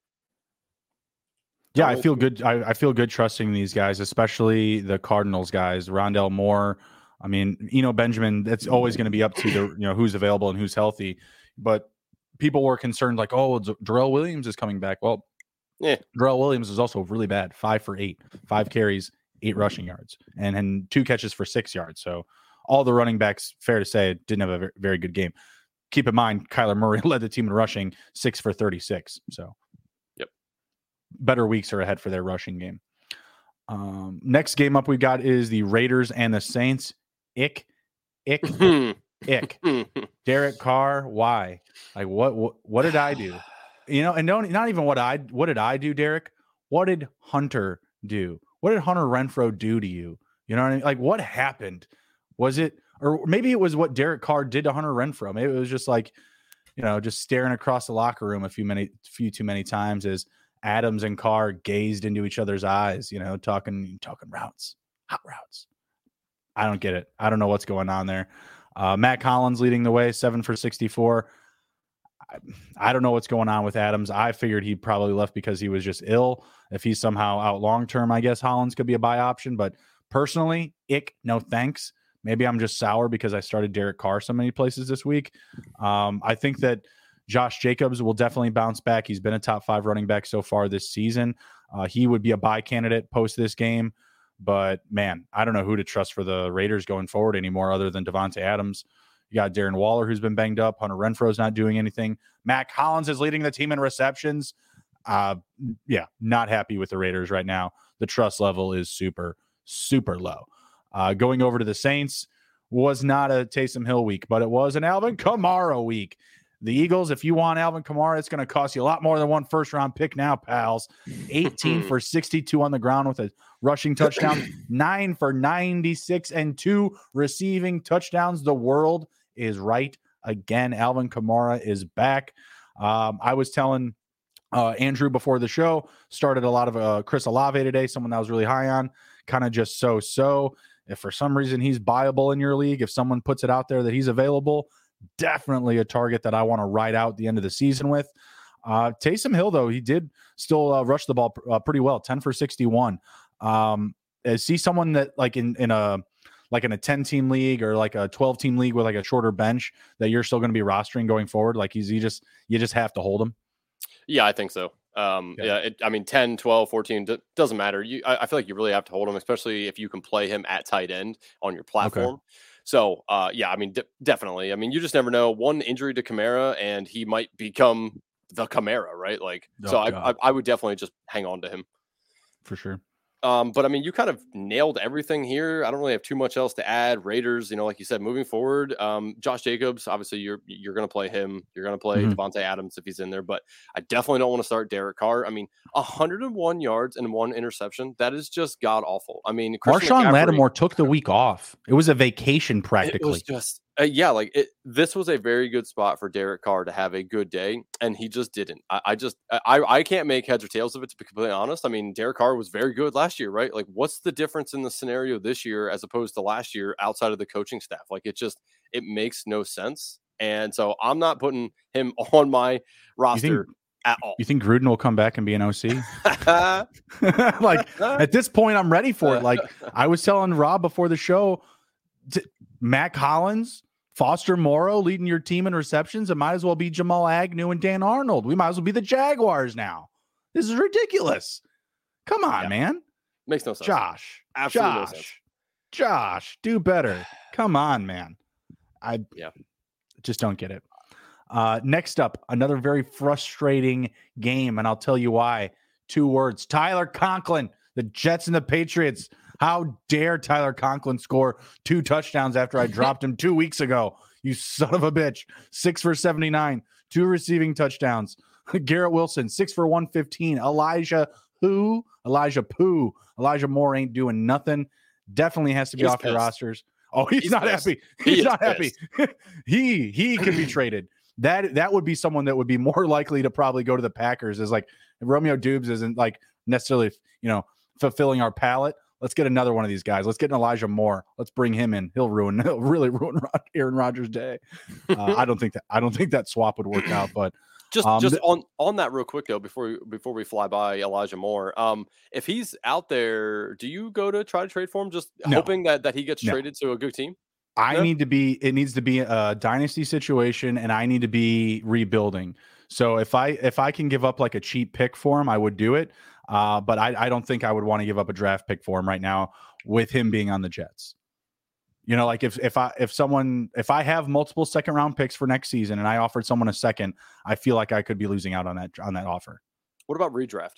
yeah, I feel good. I, I, feel good trusting these guys, especially the Cardinals guys, Rondale Moore. I mean, you know, Benjamin. That's always going to be up to the you know who's available and who's healthy. But people were concerned, like, oh, Darrel Williams is coming back. Well, yeah, Darrel Williams is also really bad. Five for eight, five carries, eight rushing yards, and and two catches for six yards. So all the running backs, fair to say, didn't have a very good game keep in mind Kyler Murray [laughs] led the team in rushing six for 36. So, yep, better weeks are ahead for their rushing game. Um, next game up we got is the Raiders and the Saints. Ick, ick, [laughs] ick. Derek Carr, why? Like what, what? What did I do? You know, and don't not even what I what did I do, Derek? What did Hunter do? What did Hunter Renfrow do to you? You know what I mean? Like what happened? Was it or maybe it was what Derek Carr did to Hunter Renfrow. Maybe it was just like, you know, just staring across the locker room a few many few too many times as Adams and Carr gazed into each other's eyes, you know, talking talking routes, hot routes. I don't get it. I don't know what's going on there. Uh, Mack Hollins leading the way, seven for 64. I, I don't know what's going on with Adams. I figured he probably left because he was just ill. If he's somehow out long term, I guess Hollins could be a buy option. But personally, ick, no thanks. Maybe I'm just sour because I started Derek Carr so many places this week. Um, I think that Josh Jacobs will definitely bounce back. He's been a top five running back so far this season. Uh, he would be a buy candidate post this game. But man, I don't know who to trust for the Raiders going forward anymore other than Davante Adams. You got Darren Waller, who's been banged up. Hunter Renfrow's not doing anything. Mack Hollins is leading the team in receptions. Uh, yeah, not happy with the Raiders right now. The trust level is super, super low. Uh, going over to the Saints was not a Taysom Hill week, but it was an Alvin Kamara week. The Eagles, if you want Alvin Kamara, it's going to cost you a lot more than one first round pick now, pals. 18 [laughs] for 62 on the ground with a rushing touchdown, nine for 96, and two receiving touchdowns. The world is right again. Alvin Kamara is back. Um, I was telling uh, Andrew before the show, started a lot of uh, Chris Olave today, someone that I was really high on, kind of just so so. If for some reason he's buyable in your league, if someone puts it out there that he's available, definitely a target that I want to ride out the end of the season with. Uh, Taysom Hill, though, he did still uh, rush the ball uh, pretty well, 10 for 61. Um, is he someone that, like, in, in a like in a 10 team league or like a 12 team league with like a shorter bench that you're still going to be rostering going forward? Like, he's, you just, you just have to hold him. Yeah, I think so. Um, yeah, yeah it, I mean, 10, 12, 14, d- doesn't matter. You, I, I, feel like you really have to hold him, especially if you can play him at tight end on your platform. Okay. So, uh, yeah, I mean, d- definitely. I mean, you just never know. One injury to Kamara, and he might become the Kamara, right? Like, oh, so I, I, I would definitely just hang on to him for sure. Um, but I mean, you kind of nailed everything here. I don't really have too much else to add. Raiders, you know, like you said, moving forward, um, Josh Jacobs, obviously you're you're going to play him. You're going to play mm-hmm. Davante Adams if he's in there. But I definitely don't want to start Derek Carr. I mean, 101 yards and one interception. That is just god awful. I mean, Christian Marshon McCaffrey, Lattimore took the week off. It was a vacation practically. It was just uh, yeah, like it, this was a very good spot for Derek Carr to have a good day, and he just didn't. I, I just I I can't make heads or tails of it to be completely honest. I mean, Derek Carr was very good last year, right? Like, what's the difference in the scenario this year as opposed to last year outside of the coaching staff? Like, it just it makes no sense, and so I'm not putting him [laughs] on my roster. at all. You think Gruden will come back and be an OC? [laughs] [laughs] like at this point, I'm ready for it. Like I was telling Rob before the show, Mack Hollins, Foster Moreau leading your team in receptions. It might as well be Jamal Agnew and Dan Arnold. We might as well be the Jaguars now. This is ridiculous. Come on, yeah. man. Makes no sense. Josh. Absolutely Josh. No sense. Josh, do better. [sighs] Come on, man. I yeah. just don't get it. Uh, next up, another very frustrating game, and I'll tell you why. Two words Tyler Conklin, the Jets and the Patriots. How dare Tyler Conklin score two touchdowns after I dropped him two weeks ago? You son of a bitch. Six for 79, two receiving touchdowns. [laughs] Garrett Wilson, six for 115. Elijah who? Elijah Pooh. Elijah Moore ain't doing nothing. Definitely has to be he's off pissed. your rosters. Oh, he's, he's not pissed. happy. He's he not happy. [laughs] he he could be [clears throat] traded. That that would be someone that would be more [laughs] likely to probably go to the Packers. Is like Romeo Doubs isn't like necessarily you know fulfilling our palate. Let's get another one of these guys. Let's get an Elijah Moore. Let's bring him in. He'll ruin. [laughs] He'll really ruin Aaron Rodgers' day. Uh, I [laughs] don't think that. I don't think that swap would work out. But just um, just th- on on that real quick though, before we, before we fly by Elijah Moore, um, if he's out there, do you go to try to trade for him, just no. hoping that that he gets no. traded to a good team? I no? need to be. It needs to be a dynasty situation, and I need to be rebuilding. So if I if I can give up like a cheap pick for him, I would do it. Uh, but I, I don't think I would want to give up a draft pick for him right now with him being on the Jets. You know, like if if I if someone if I have multiple second round picks for next season and I offered someone a second, I feel like I could be losing out on that on that offer. What about redraft?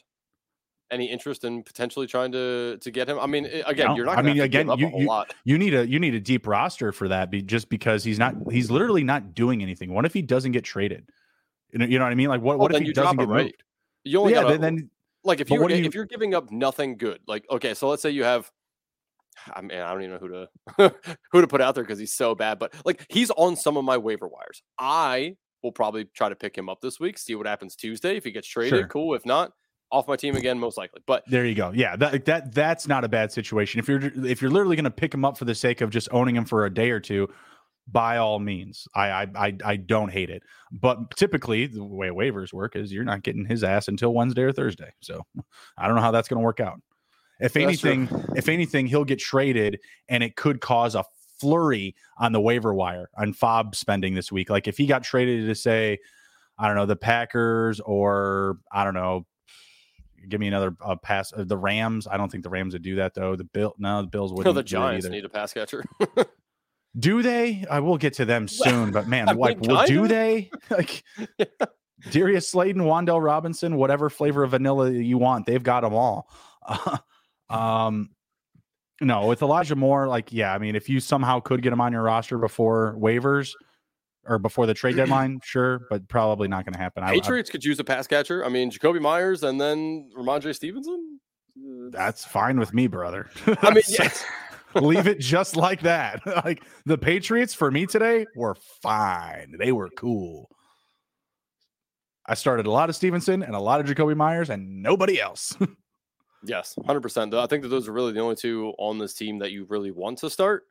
Any interest in potentially trying to to get him? I mean, again, no, you're not. I mean, again, you you, you need a you need a deep roster for that, be, just because he's not he's literally not doing anything. What if he doesn't get traded? You know, you know what I mean? Like, what well, what if he doesn't get right. moved? You only yeah, gotta, then, then like if you, you if you're giving up nothing good, like okay, so let's say you have ah, I mean, I don't even know who to [laughs] who to put out there because he's so bad. But like he's on some of my waiver wires. I will probably try to pick him up this week, see what happens Tuesday. If he gets traded, sure. cool. If not, off my team again, most likely. But there you go. Yeah, that that that's not a bad situation. If you're if you're literally going to pick him up for the sake of just owning him for a day or two, by all means. I, I I I don't hate it. But typically the way waivers work is you're not getting his ass until Wednesday or Thursday. So I don't know how that's going to work out. If that's anything, true. if anything, he'll get traded and it could cause a flurry on the waiver wire on FAAB spending this week. Like if he got traded to say, I don't know, the Packers or I don't know, give me another uh, pass. Uh, the Rams. I don't think the Rams would do that though. The Bill, no, the Bills wouldn't. No, the Giants need a pass catcher. [laughs] Do they? I will get to them soon, but man, [laughs] like, well, do they? [laughs] Like, Darius Slayton, Wan'Dale Robinson, whatever flavor of vanilla you want, they've got them all. Uh, [laughs] um, no, with Elijah Moore, like, yeah, I mean, if you somehow could get him on your roster before waivers or before the trade [clears throat] deadline, sure, but probably not going to happen. Patriots I, I, could use a pass catcher. I mean, Jakobi Meyers and then Rhamondre Stevenson. That's fine with me, brother. I mean, yes. Leave it just like that. [laughs] like the Patriots for me today were fine. They were cool. I started a lot of Stevenson and a lot of Jakobi Meyers and nobody else. [laughs] yes, 100%. I think that those are really the only two on this team that you really want to start.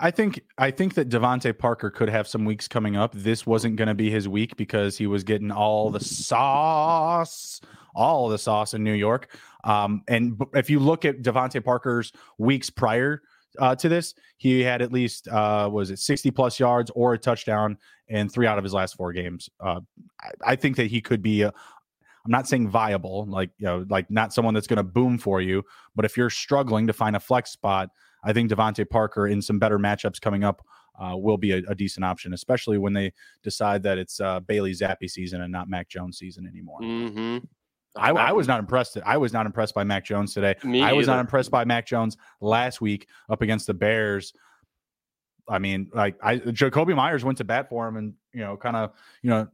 I think I think that DeVante Parker could have some weeks coming up. This wasn't going to be his week because he was getting all the sauce, all the sauce in New York. Um, and if you look at DeVante Parker's weeks prior uh, to this, he had at least uh, was it 60 plus yards or a touchdown in three out of his last four games. Uh, I, I, think that he could be. A, I'm not saying viable, like you know, like not someone that's going to boom for you. But if you're struggling to find a flex spot, I think DeVante Parker in some better matchups coming up uh, will be a, a, decent option, especially when they decide that it's uh, Bailey Zappe season and not Mac Jones season anymore. Mm-hmm. I, I, was not impressed. I was not impressed by Mac Jones today. Me I was either. not impressed by Mac Jones last week up against the Bears. I mean, like I Jakobi Meyers went to bat for him, and you know, kind of, you know,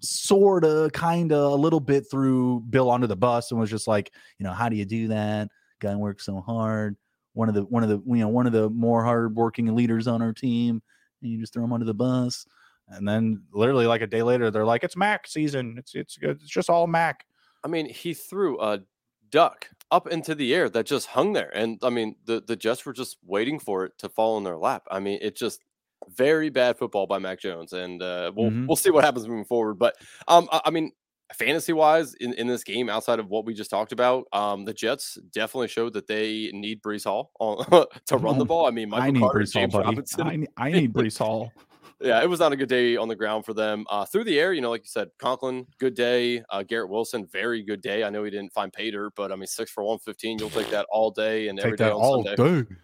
sort of, kind of, a little bit threw Bill under the bus, and was just like, you know, how do you do that? Guy works so hard. One of the one of the you know one of the more hardworking leaders on our team, and you just throw him under the bus. And then literally like a day later, they're like, "It's Mac season. It's it's it's just all Mac." I mean, he threw a duck up into the air that just hung there, and I mean, the the Jets were just waiting for it to fall in their lap. I mean, it just very bad football by Mac Jones, and uh, we'll mm-hmm. we'll see what happens moving forward. But um, I, I mean, fantasy wise in, in this game outside of what we just talked about um the jets definitely showed that they need Breece Hall on, [laughs] to run the [laughs] ball i mean Michael i need Carter, James Hall, buddy. I, need, [laughs] I need Breece Hall yeah, it was not a good day on the ground for them. Uh, through the air, you know, like you said, Conklin, good day. Uh, Garrett Wilson, very good day. I know he didn't find Pater, but I mean, six for 115, you'll take that all day and take every day on all Sunday. Day.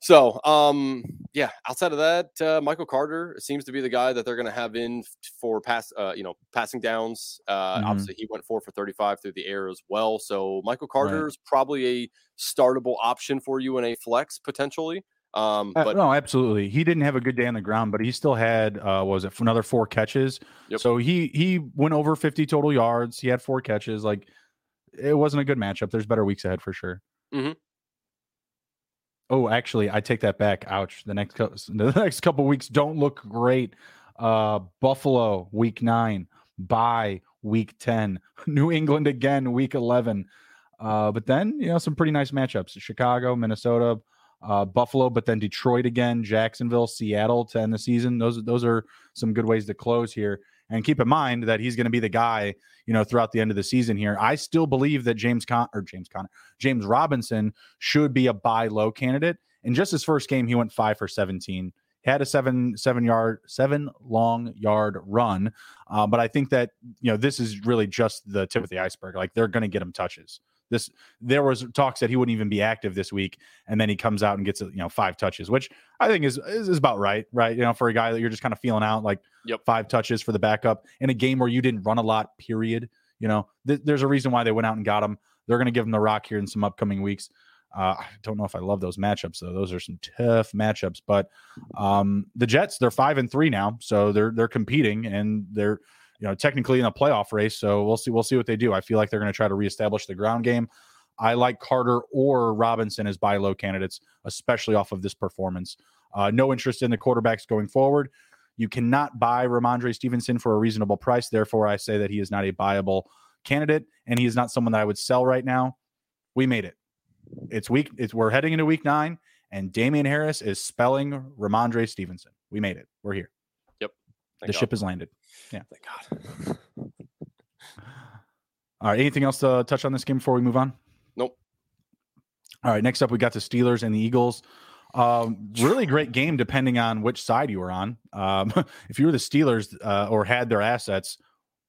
So, um, yeah, outside of that, uh, Michael Carter seems to be the guy that they're going to have in for pass, uh, you know, passing downs. Uh, mm-hmm. Obviously, he went four for 35 through the air as well. So, Michael Carter right. is probably a startable option for you in a flex potentially. Um, uh, no, absolutely. He didn't have a good day on the ground, but he still had uh, was it another four catches. Yep. So he he went over 50 total yards. He had four catches. Like it wasn't a good matchup. There's better weeks ahead for sure. Mm-hmm. Oh, actually, I take that back. Ouch. The next co- [laughs] the next couple weeks don't look great. Uh, Buffalo week nine, bye week 10, [laughs] New England again week 11. Uh, but then you know some pretty nice matchups: Chicago, Minnesota uh, Buffalo, but then Detroit again, Jacksonville, Seattle to end the season. Those those are some good ways to close here. And keep in mind that he's going to be the guy, you know, throughout the end of the season here. I still believe that James Con or James Conner, James Robinson should be a buy low candidate. In just his first game, he went five for 17. He had a seven seven yard seven long yard run, uh, but I think that you know this is really just the tip of the iceberg. Like they're going to get him touches. This there was talks that he wouldn't even be active this week, and then he comes out and gets you know five touches, which I think is is, is about right, right? You know, for a guy that you're just kind of feeling out, like yep. five touches for the backup in a game where you didn't run a lot. Period. You know, th- there's a reason why they went out and got him. They're going to give him the rock here in some upcoming weeks. Uh, I don't know if I love those matchups though. Those are some tough matchups. But um, the Jets, they're five and three now, so they're they're competing and they're you know, technically in a playoff race. So we'll see. We'll see what they do. I feel like they're going to try to reestablish the ground game. I like Carter or Robinson as buy low candidates, especially off of this performance. Uh, no interest in the quarterbacks going forward. You cannot buy Rhamondre Stevenson for a reasonable price. Therefore, I say that he is not a buyable candidate, and he is not someone that I would sell right now. We made it. It's week. It's we're heading into week nine, and Damien Harris is spelling Rhamondre Stevenson. We made it. We're here. Yep. Thank the God. ship has landed. Yeah. Thank God. [laughs] All right. Anything else to touch on this game before we move on? Nope. All right. Next up, we got the Steelers and the Eagles. Um, really great game, depending on which side you were on. Um, [laughs] if you were the Steelers uh, or had their assets,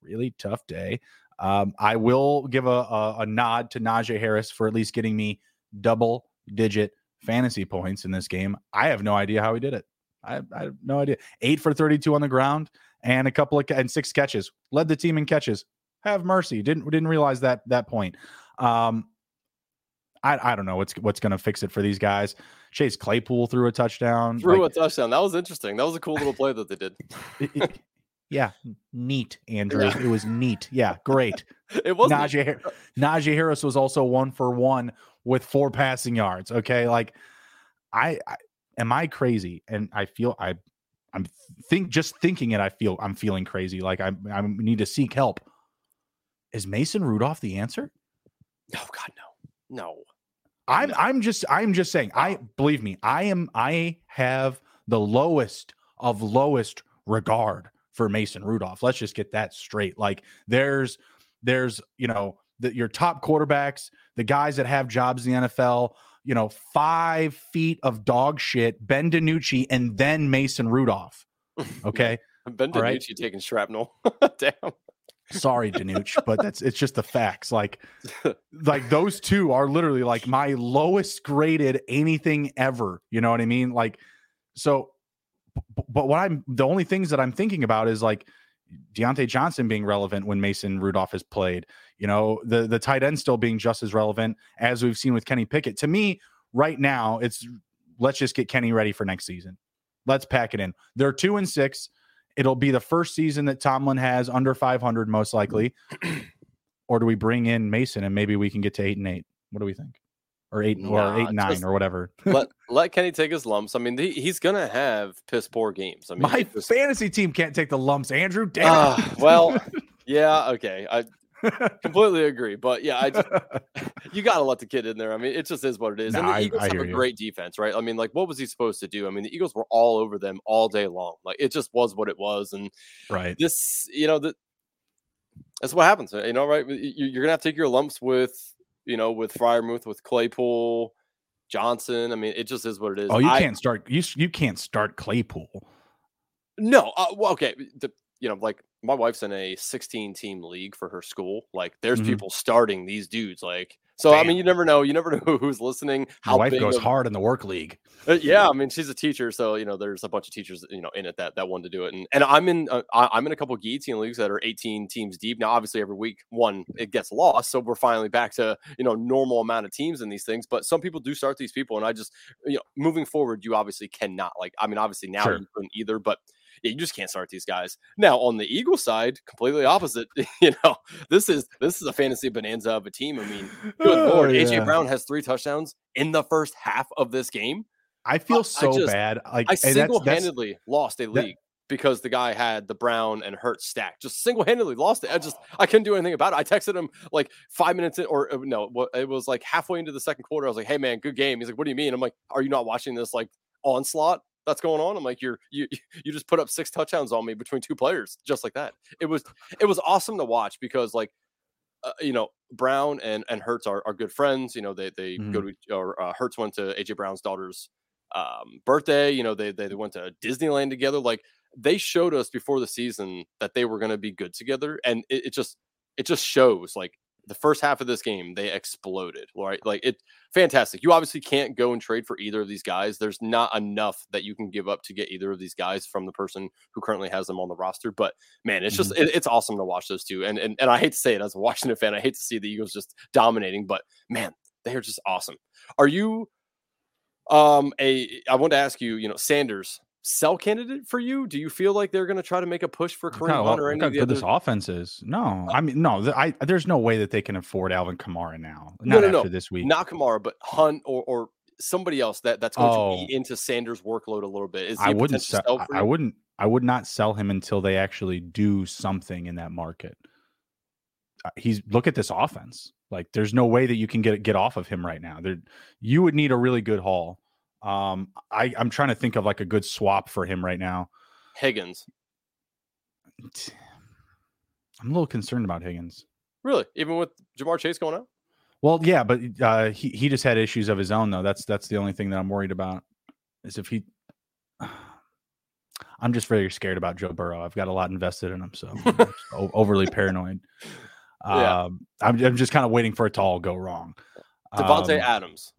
really tough day. Um, I will give a, a, a nod to Najee Harris for at least getting me double digit fantasy points in this game. I have no idea how he did it. I, I, have no idea. Eight for 32 on the ground and a couple of and six catches. Led the team in catches. Have mercy. Didn't didn't realize that that point. Um, I I don't know what's what's going to fix it for these guys. Chase Claypool threw a touchdown. Threw like, a touchdown. That was interesting. That was a cool little play that they did. [laughs] it, it, yeah, neat, Andrew. Yeah. It was neat. Yeah, great. [laughs] it was Najee, Najee Harris was also one for one with four passing yards. Okay, like I, I am I crazy? And I feel I I'm think just thinking it. I feel I'm feeling crazy. Like I I need to seek help. Is Mason Rudolph the answer? No, God, no, no. I'm I'm just I'm just saying. I believe me. I am I have the lowest of lowest regard for Mason Rudolph. Let's just get that straight. Like there's there's you know the, your top quarterbacks, the guys that have jobs in the NFL you know, five feet of dog shit, Ben DiNucci, and then Mason Rudolph. Okay. [laughs] ben DiNucci right? taking shrapnel. [laughs] Damn. Sorry, Danuch, but that's it's just the facts. Like, [laughs] like those two are literally like my lowest graded anything ever. You know what I mean? Like, so, but what I'm the only things that I'm thinking about is like Diontae Johnson being relevant when Mason Rudolph has played. You know, the the tight end still being just as relevant as we've seen with Kenny Pickett. To me, right now, it's let's just get Kenny ready for next season. Let's pack it in. They're two and six. It'll be the first season that Tomlin has under 500, most likely. [clears throat] or do we bring in Mason and maybe we can get to eight and eight? What do we think? Or eight nah, or eight nine or whatever. let [laughs] let Kenny take his lumps. I mean, he, he's gonna have piss poor games. I mean, my just... fantasy team can't take the lumps. Andrew, damn. Uh, well, [laughs] yeah, okay. I completely agree. But yeah, I just, [laughs] you got to let the kid in there. I mean, it just is what it is. and the I, Eagles I have a you. great defense, right? I mean, like, what was he supposed to do? I mean, the Eagles were all over them all day long. Like, it just was what it was. And right, this, you know, that that's what happens. You know, right? You're gonna have to take your lumps with, you know, with Freiermuth, with Claypool. Johnson. I mean, it just is what it is. Oh, you I, can't start. You you can't start Claypool. No. Uh, well, okay. The, you know, like my wife's in a 16 team league for her school. Like there's mm-hmm. people starting these dudes. Like so, Damn. I mean, you never know. You never [laughs] know who's listening. How my wife goes of, hard in the work league. Uh, yeah, I mean, she's a teacher, so you know, there's a bunch of teachers, you know, in it that that want to do it. And and I'm in uh, I'm in a couple of guillotine leagues that are 18 teams deep. Now, obviously, every week one it gets lost, so we're finally back to you know normal amount of teams in these things. But some people do start these people, and I just you know, moving forward, you obviously cannot like. I mean, obviously now sure. you couldn't either, but you just can't start these guys. Now on the Eagle side, completely opposite. [laughs] You know, this is this is a fantasy bonanza of a team. I mean, [laughs] good oh, lord, yeah. AJ Brown has three touchdowns in the first half of this game. I feel so I just, bad. Like I single handedly lost a league. That, because the guy had the Brown and Hurt stack. Just single handedly lost it. I just I couldn't do anything about it. I texted him like five minutes in, or uh, no, it was like halfway into the second quarter. I was like, "Hey man, good game." He's like, "What do you mean?" I'm like, "Are you not watching this like onslaught?" That's going on. I'm like, you're you [laughs] you just put up six touchdowns on me between two players, just like that. It was it was awesome to watch because like uh, you know Brown and and Hurts are, are good friends. You know they they mm-hmm. go to or uh, Hurts went to AJ Brown's daughter's um, birthday. You know they, they they went to Disneyland together. Like they showed us before the season that they were going to be good together, and it, it just it just shows like the first half of this game they exploded right like it fantastic you obviously can't go and trade for either of these guys there's not enough that you can give up to get either of these guys from the person who currently has them on the roster but man it's just mm-hmm. it, it's awesome to watch those two and, and and i hate to say it as a washington fan i hate to see the eagles just dominating but man they are just awesome are you um a i want to ask you you know sanders sell candidate for you? Do you feel like they're going to try to make a push for Kareem Hunt or any of the good this offense is? No, uh I mean no. I there's no way that they can afford Alvin Kamara now. Not no, no, no. this week. Not Kamara, but Hunt or or somebody else that that's going oh. to eat into Sanders' workload a little bit. Is I wouldn't sell. sell I wouldn't. I would not sell him until they actually do something in that market. Uh, he's look at this offense. Like, there's no way that you can get get off of him right now. There, you would need a really good haul. Um, I, I'm trying to think of like a good swap for him right now. Higgins. I'm a little concerned about Higgins. Really? Even with Ja'Marr Chase going out? Well, yeah, but uh, he he just had issues of his own though. That's that's the only thing that I'm worried about. Is if he. [sighs] I'm just very scared about Joe Burrow. I've got a lot invested in him, so [laughs] overly paranoid. Yeah. Um, I'm, I'm just kind of waiting for it to all go wrong. Davante um, Adams.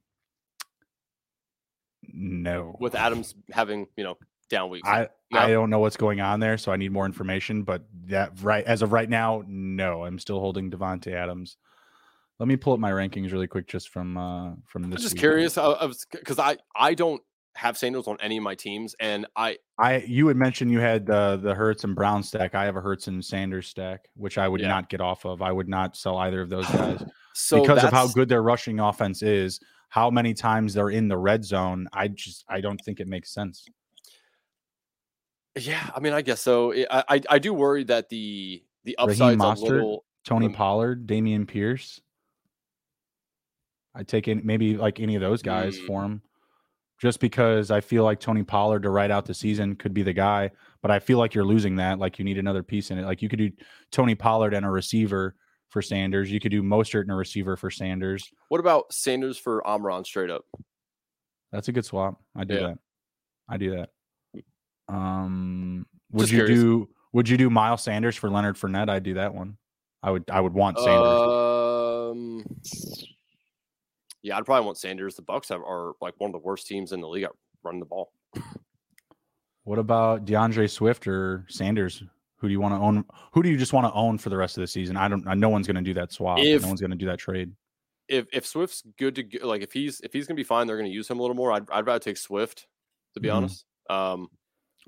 No. With Adams having, you know, down weeks. I, no? I don't know what's going on there, so I need more information. But that right as of right now, no. I'm still holding Davante Adams. Let me pull up my rankings really quick, just from uh from this. I'm just curious, because I, I I don't have Sanders on any of my teams, and I I you had mentioned you had uh, the Hurts and Brown stack. I have a Hurts and Sanders stack, which I would yeah. not get off of. I would not sell either of those guys [sighs] so because of how good their rushing offense is how many times they're in the red zone, I just I don't think it makes sense. Yeah, I mean, I guess so. I I, I do worry that the the upside a little. Tony um, Pollard, Dameon Pierce. I take in maybe like any of those guys mm. for him, just because I feel like Tony Pollard to write out the season could be the guy. But I feel like you're losing that. Like you need another piece in it. Like you could do Tony Pollard and a receiver for Sanders. You could do Mostert and a receiver for Sanders. What about Sanders for Amon-Ra straight up? That's a good swap. I do yeah. that. I do that. Um, would Just you curious. do? Would you do Miles Sanders for Leonard Fournette? I'd do that one. I would. I would want Sanders. Um, yeah, I'd probably want Sanders. The Bucs have, are like one of the worst teams in the league at running the ball. What about DeAndre Swift or Sanders? Who do you want to own? Who do you just want to own for the rest of the season? I don't. No one's going to do that swap. If, no one's going to do that trade. If if Swift's good to go, like if he's if he's going to be fine, they're going to use him a little more. I'd I'd rather take Swift to be mm-hmm. honest. Um,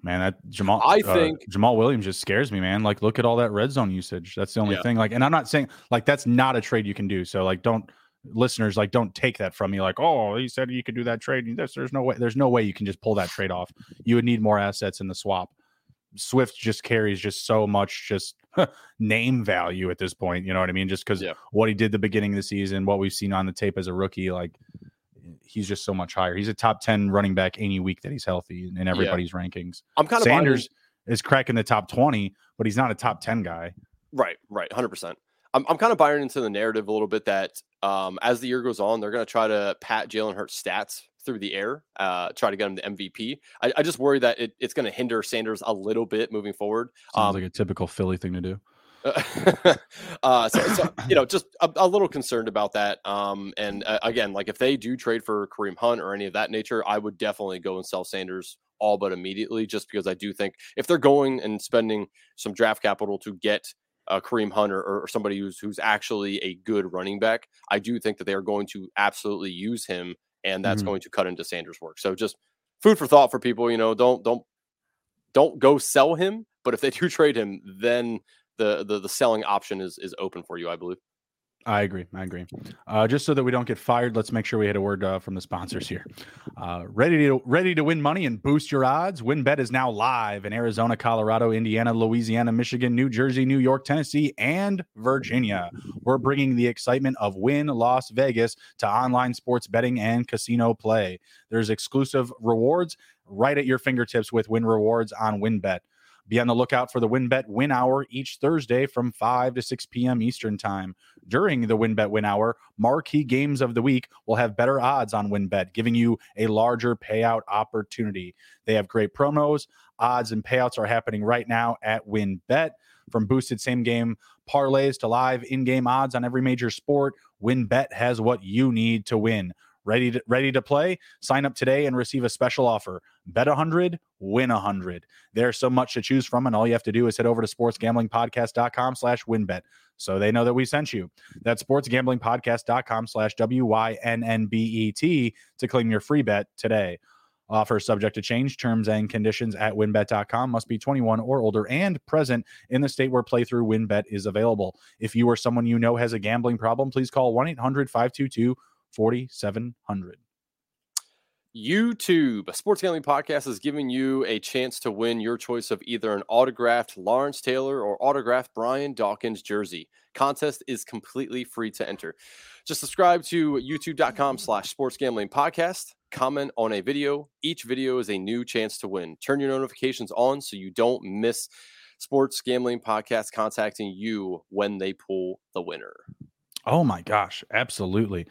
man, that Jamaal. I uh, think Jamaal Williams just scares me, man. Like, look at all that red zone usage. That's the only yeah. thing. Like, and I'm not saying like that's not a trade you can do. So like, don't listeners like don't take that from me. Like, oh, he said you could do that trade. There's, there's no way. There's no way you can just pull that trade off. You would need more assets in the swap. Swift just carries just so much just [laughs] name value at this point. You know what I mean? Just because yeah. what he did the beginning of the season, what we've seen on the tape as a rookie, like he's just so much higher. He's a top 10 running back any week that he's healthy in everybody's yeah. rankings. I'm kind of Sanders buying... is cracking the top 20, but he's not a top 10 guy. Right, right, 100%. I'm, I'm kind of buying into the narrative a little bit that um, as the year goes on, they're going to try to pat Jalen Hurts stats through the air, uh, try to get him the MVP. I, I just worry that it, it's going to hinder Sanders a little bit moving forward. Sounds um, like a typical Philly thing to do. [laughs] uh, so, so, you know, just a, a, little concerned about that. Um, and uh, again, like if they do trade for Kareem Hunt or any of that nature, I would definitely go and sell Sanders all but immediately, just because I do think if they're going and spending some draft capital to get uh, Kareem Hunt or, or somebody who's who's actually a good running back, I do think that they are going to absolutely use him, and that's mm-hmm. going to cut into Sanders' work. So just food for thought for people. You know, don't don't don't go sell him, but if they [laughs] do trade him, then the the, the selling option is is open for you, I believe. I agree. I agree. Uh, just so that we don't get fired, let's make sure we had a word uh, from the sponsors here. Uh, ready to ready to win money and boost your odds. WynnBET is now live in Arizona, Colorado, Indiana, Louisiana, Michigan, New Jersey, New York, Tennessee, and Virginia. We're bringing the excitement of Wynn Las Vegas to online sports betting and casino play. There's exclusive rewards right at your fingertips with Wynn Rewards on WynnBET. Be on the lookout for the WynnBET Win Hour each Thursday from 5 to 6 p.m. Eastern Time. During the WynnBET Win Hour, marquee games of the week will have better odds on WynnBET, giving you a larger payout opportunity. They have great promos. Odds and payouts are happening right now at WynnBET. From boosted same game parlays to live in game odds on every major sport, WynnBET has what you need to win. Ready to, ready to play? Sign up today and receive a special offer. Bet 100, win 100. There's so much to choose from, and all you have to do is head over to sportsgamblingpodcast.com slash wynnbet so they know that we sent you. That's sportsgamblingpodcast.com slash W-Y-N-N-B-E-T to claim your free bet today. Offer subject to change. Terms and conditions at wynnbet.com must be 21 or older and present in the state where playthrough wynnbet is available. If you or someone you know has a gambling problem, please call 1 800 522 4700. YouTube, a sports gambling podcast, is giving you a chance to win your choice of either an autographed Lawrence Taylor or autographed Brian Dawkins jersey. Contest is completely free to enter. Just subscribe to youtube.com slash sports gambling podcast. Comment on a video. Each video is a new chance to win. Turn your notifications on so you don't miss sports gambling podcast contacting you when they pull the winner. Oh my gosh, absolutely.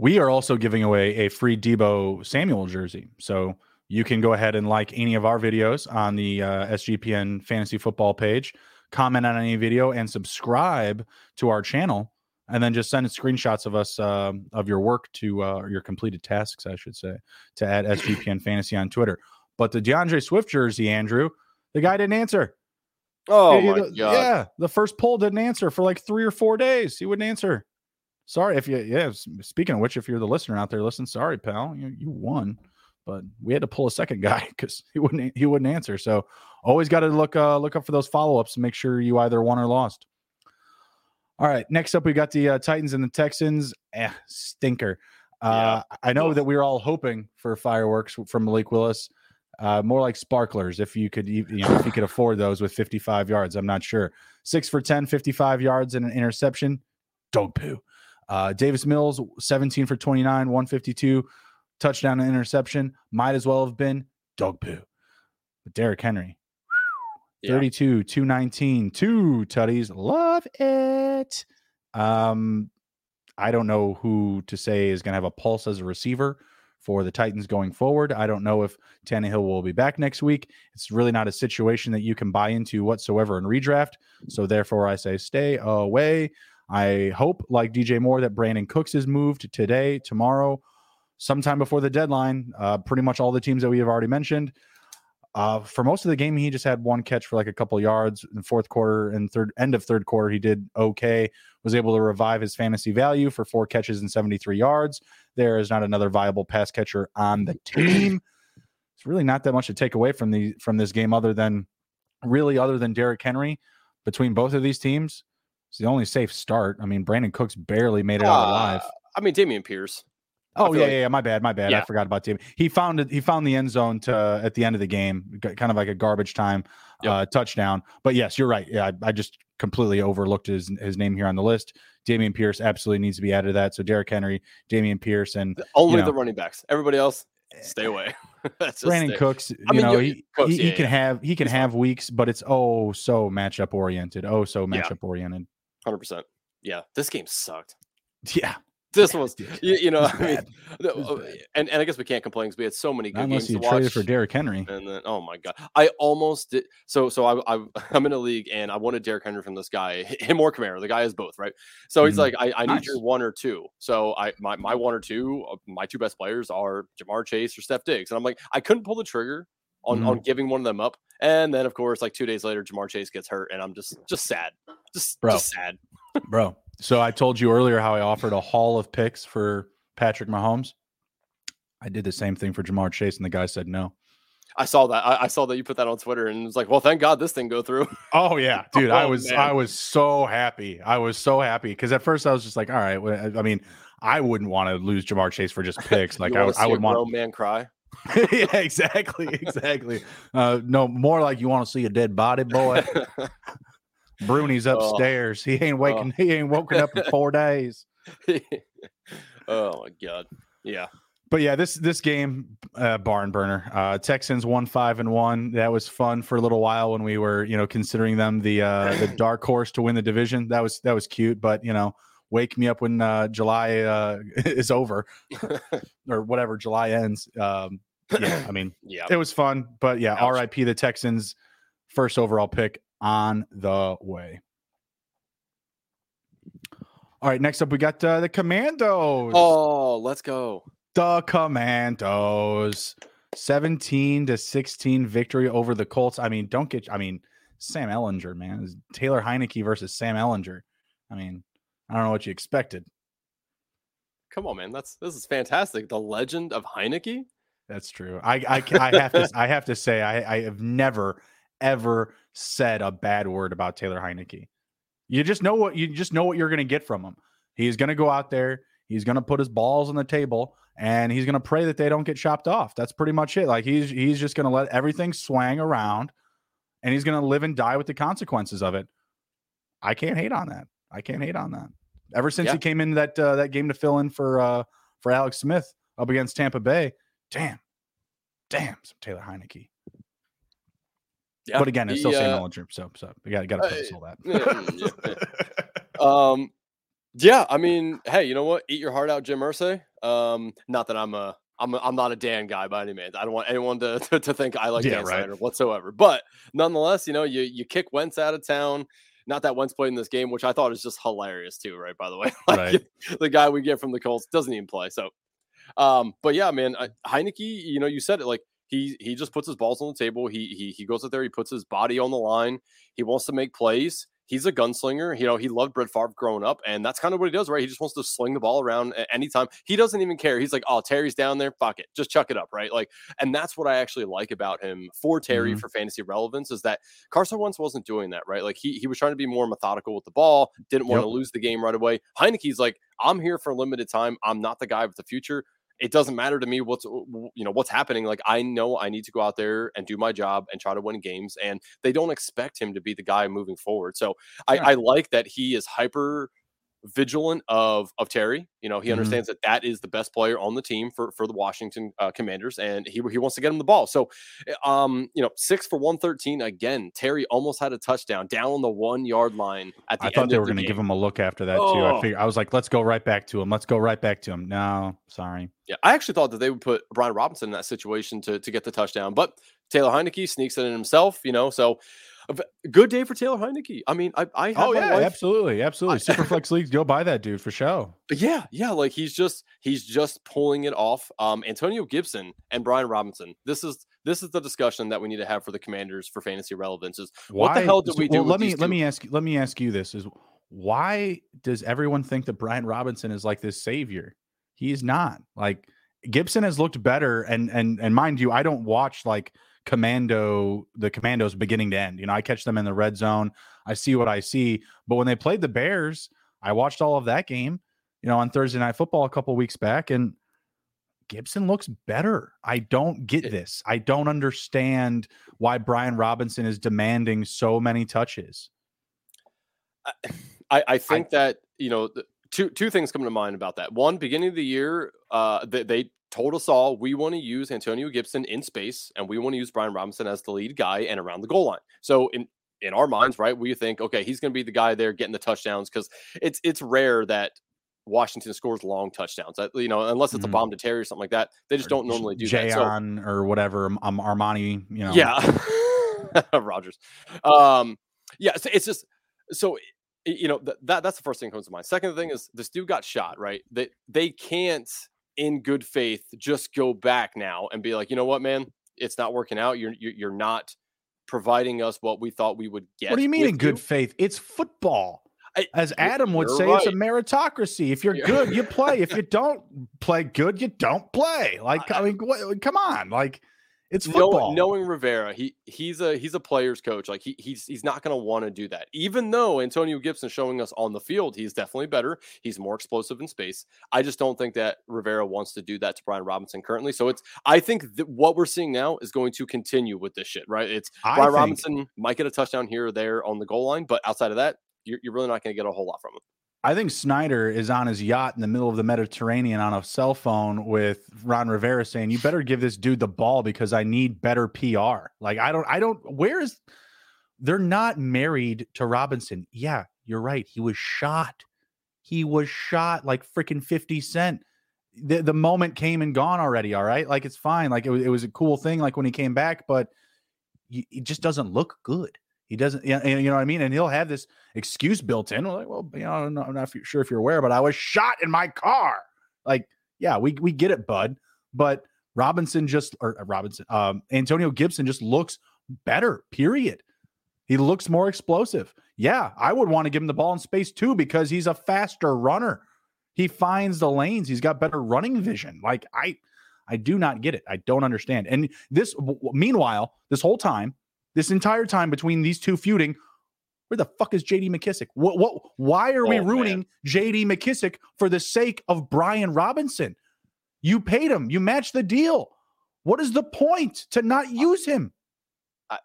We are also giving away a free Deebo Samuel jersey. So you can go ahead and like any of our videos on the uh, SGPN fantasy football page, comment on any video, and subscribe to our channel. And then just send screenshots of us uh, of your work to uh, your completed tasks, I should say, to add SGPN [clears throat] fantasy on Twitter. But the DeAndre Swift jersey, Andrew, the guy didn't answer. Oh my god! Yeah, the first poll didn't answer for like three or four days. He wouldn't answer. Sorry if you, yeah. Speaking of which, if you're the listener out there, listen. Sorry, pal, you, you won, but we had to pull a second [laughs] guy because he wouldn't he wouldn't answer. So always got to look uh, look up for those follow ups and make sure you either won or lost. All right, next up we got the uh, Titans and the Texans. Eh, stinker. Uh, yeah. I know that we were all hoping for fireworks from Malik Willis. Uh, more like sparklers if you could you know if you could afford those with 55 yards i'm not sure six for 10 55 yards and an interception dog poo uh, Davis Mills, 17 for 29, 152, touchdown and interception. Might as well have been dog poo. But Derrick Henry, yeah. 32, 219, two tutties. Love it. Um, I don't know who to say is going to have a pulse as a receiver for the Titans going forward. I don't know if Tannehill will be back next week. It's really not a situation that you can buy into whatsoever in redraft. So therefore, I say stay away. I hope, like DJ Moore, that Brandin Cooks is moved today, tomorrow, sometime before the deadline. Uh, pretty much all the teams that we have already mentioned. Uh, for most of the game, he just had one catch for like a couple yards in fourth quarter and third end of third quarter. He did okay. Was able to revive his fantasy value for four catches and 73 yards. There is not another viable pass catcher on the [clears throat] team. It's really not that much to take away from the from this game, other than really other than Derrick Henry. Between both of these teams, it's the only safe start. I mean, Brandin Cooks barely made it uh, out alive. I mean, Dameon Pierce Oh yeah, like, yeah, my bad, my bad. Yeah. I forgot about Tim. He found it. He found the end zone to at the end of the game, kind of like a garbage time yep. uh, touchdown. But yes, you're right. Yeah, I, I, just completely overlooked his his name here on the list. Dameon Pierce absolutely needs to be added to that. So Derrick Henry, Dameon Pierce, and only you know, the running backs. Everybody else, stay away. [laughs] Brandin stay. Cooks, you I mean, know, he, Cooks, he, yeah, he, can have he can He's have weeks, but it's oh so matchup oriented. Oh so matchup oriented. Hundred percent. Yeah, this game sucked. Yeah, this [laughs] was, you, you know, [laughs] I mean, oh, and, and I guess we can't complain because we had so many good Unless games you to traded for Derrick Henry. And then, oh my god, I almost did. So, so I, I, [laughs] am in a league and I wanted Derrick Henry from this guy, him or Kamara. The guy is both, right? So he's mm-hmm. like, I, I need nice. your one or two. So I, my, my one or two, my two best players are Ja'Marr Chase or Steph Diggs, and I'm like, I couldn't pull the trigger on mm-hmm. on giving one of them up. And then, of course, like two days later, Ja'Marr Chase gets hurt, and I'm just just sad, just bro, just sad, [laughs] bro. So I told you earlier how I offered a haul of picks for Patrick Mahomes. I did the same thing for Ja'Marr Chase, and the guy said no. I saw that. I, I, saw that you put that on Twitter, and it was like, "Well, thank God this thing go through." Oh yeah, [laughs] dude, oh, I was man. I was so happy. I was so happy because at first I was just like, "All right." I mean, I wouldn't want to lose Ja'Marr Chase for just [laughs] picks. Like I, I would want man cry. [laughs] yeah, exactly, exactly. Uh, no, more like you want to see a dead body, boy. [laughs] Bruni's oh. upstairs. Oh. He ain't waking. Oh. He ain't woken up in four days. [laughs] oh my god. Yeah. But yeah, this this game, uh, barn burner. Uh, Texans won five and one. That was fun for a little while when we were, you know, considering them the uh, the dark horse to win the division. That was that was cute. But you know, wake me up when uh, July uh, [laughs] is over [laughs] or whatever July ends. Um, yeah, I mean, [clears throat] yeah, it was fun. But yeah, Ouch. RIP the Texans first overall pick on the way. All right, next up we got uh, the Commandos. Oh, let's go. The Commandos. 17 to 16 victory over the Colts. I mean, don't get I mean, Sam Ehlinger, man. Taylor Heinicke versus Sam Ehlinger. I mean, I don't know what you expected. Come on, man. That's this is fantastic. The legend of Heinicke. That's true. I I, I have to I have to say I I have never ever said a bad word about Taylor Heinicke. You just know what you just know what you're going to get from him. He's going to go out there, he's going to put his balls on the table and he's going to pray that they don't get chopped off. That's pretty much it. Like he's he's just going to let everything swang around and he's going to live and die with the consequences of it. I can't hate on that. I can't hate on that. Ever since yeah. he came into that uh, that game to fill in for uh, for Alex Smith up against Tampa Bay, damn, damn, some Taylor Heinicke. Yeah, but again, it's still Sam uh, Ehlinger, so so we got got to preface uh, all that. yeah, [laughs] um, yeah, I mean, hey, you know what? Eat your heart out, Jim Irsay. Um, not that I'm a I'm, I'm not a Dan guy by any means. I don't want anyone to, [laughs] to, to think I like yeah, Dan right. Snyder whatsoever. But nonetheless, you know, you you kick Wentz out of town. Not that Wentz played in this game, which I thought is just hilarious too, right? By the way, [laughs] like, right. [laughs] the guy we get from the Colts doesn't even play. So, um, but yeah, man, Heinicke, you know, you said it like he he just puts his balls on the table. He he he goes out there. He puts his body on the line. He wants to make plays. He's a gunslinger. You know, he loved Brett Favre growing up, and that's kind of what he does, right? He just wants to sling the ball around at any time. He doesn't even care. He's like, "Oh, Terry's down there. Fuck it, just chuck it up," right? Like, and that's what I actually like about him for Terry mm-hmm. for fantasy relevance is that Carson Wentz wasn't doing that, right? Like he he was trying to be more methodical with the ball. Didn't want yep. to lose the game right away. Heinicke's like, "I'm here for a limited time. I'm not the guy of the future." It doesn't matter to me what's you know what's happening like i know i need to go out there and do my job and try to win games and they don't expect him to be the guy moving forward so i, I like that he is hyper vigilant of of Terry. You know, he mm-hmm. understands that that is the best player on the team for for the Washington uh, Commanders, and he he wants to get him the ball. So, eh, um, you know, six for one thirteen again. Terry almost had a touchdown down on the one yard line at the. I thought they were going to give him a look after that oh. too. I oh. figured I was like, let's go right back to him. Let's go right back to him. No, sorry. Yeah, I actually thought that they would put Brian Robinson in that situation to to get the touchdown, but Taylor Heinicke sneaks it in himself. You know, so Good day for Taylor Heinicke. I mean, I, I oh yeah, wife, absolutely, absolutely. Superflex leagues, go buy that dude for show. Yeah, yeah, like he's just he's just pulling it off. Um, Antonio Gibson and Brian Robinson. This is this is the discussion that we need to have for the Commanders for fantasy relevance. Is why, what the hell did we do? Well, let me let me ask you, let me ask you this: is why does everyone think that Brian Robinson is like this savior? He's not. Like Gibson has looked better, and and and mind you, I don't watch like commando the commandos beginning to end you know i catch them in the red zone i see what i see but when they played the bears i watched all of that game you know on thursday night football a couple weeks back and gibson looks better. I don't get this. I don't understand why brian robinson is demanding so many touches. I, I think I, that you know two two things come to mind about that. One beginning of the year uh they, they told us all we want to use Antonio Gibson in space and we want to use Brian Robinson as the lead guy and around the goal line. So in in our minds, right, we think, okay, he's going to be the guy there getting the touchdowns because it's it's rare that Washington scores long touchdowns. You know, unless it's mm-hmm. a bomb to Terry or something like that, they just or don't normally do Jay that. So, or whatever, um, Armani. You know, yeah, [laughs] Rogers. Um, yeah, so it's just so you know that that's the first thing that comes to mind. Second thing is this dude got shot, right? That they, they can't in good faith just go back now and be like, you know what, man, it's not working out. You're you're not providing us what we thought we would get. What do you mean in good you? faith? It's football. As Adam would say, right. it's a meritocracy. If you're good, you play. If you [laughs] don't play good, you don't play. Like, I mean, what, come on. Like, it's football. knowing Rivera, he he's a he's a player's coach. Like he he's he's not going to want to do that. Even though Antonio Gibson showing us on the field, he's definitely better. He's more explosive in space. I just don't think that Rivera wants to do that to Brian Robinson currently. So it's I think that what we're seeing now is going to continue with this shit. Right? It's I Brian think, Robinson might get a touchdown here or there on the goal line, but outside of that, you're, you're really not going to get a whole lot from him. I think Snyder is on his yacht in the middle of the Mediterranean on a cell phone with Ron Rivera saying, "You better give this dude the ball because I need better PR." Like I don't, I don't. Where is? They're not married to Robinson. Yeah, you're right. He was shot. He was shot like freaking Fifty Cent. The the moment came and gone already. All right, like it's fine. Like it was, it was a cool thing. Like when he came back, but it just doesn't look good. He doesn't, you know what I mean? And he'll have this excuse built in. Like, well, you know, I'm not sure if you're aware, but I was shot in my car. Like, yeah, we we get it, bud. But Robinson just or uh, Robinson, um, Antonio Gibson just looks better. Period. He looks more explosive. Yeah, I would want to give him the ball in space too because he's a faster runner. He finds the lanes. He's got better running vision. Like I, I do not get it. I don't understand. And this, meanwhile, this whole time, this entire time between these two feuding. Where the fuck is JD McKissic? What what why are oh, we ruining man. JD McKissic for the sake of Brian Robinson? You paid him, you matched the deal. What is the point to not use him? I,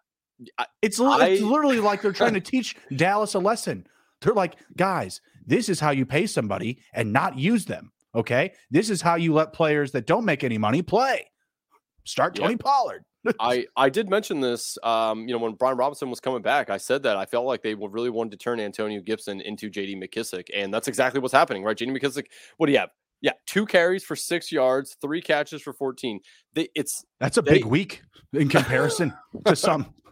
I, it's, I, it's [laughs] literally like they're trying to teach Dallas a lesson. They're like, guys, this is how you pay somebody and not use them. Okay. This is how you let players that don't make any money play. Start Tony yep. Pollard. I I did mention this. Um, you know, when Brian Robinson was coming back, I said that I felt like they really wanted to turn Antonio Gibson into J.D. McKissic, and that's exactly what's happening, right? J.D. McKissic, what do you have? Yeah, two carries for six yards, three catches for fourteen. They, it's that's a they, big week in comparison to some. [laughs]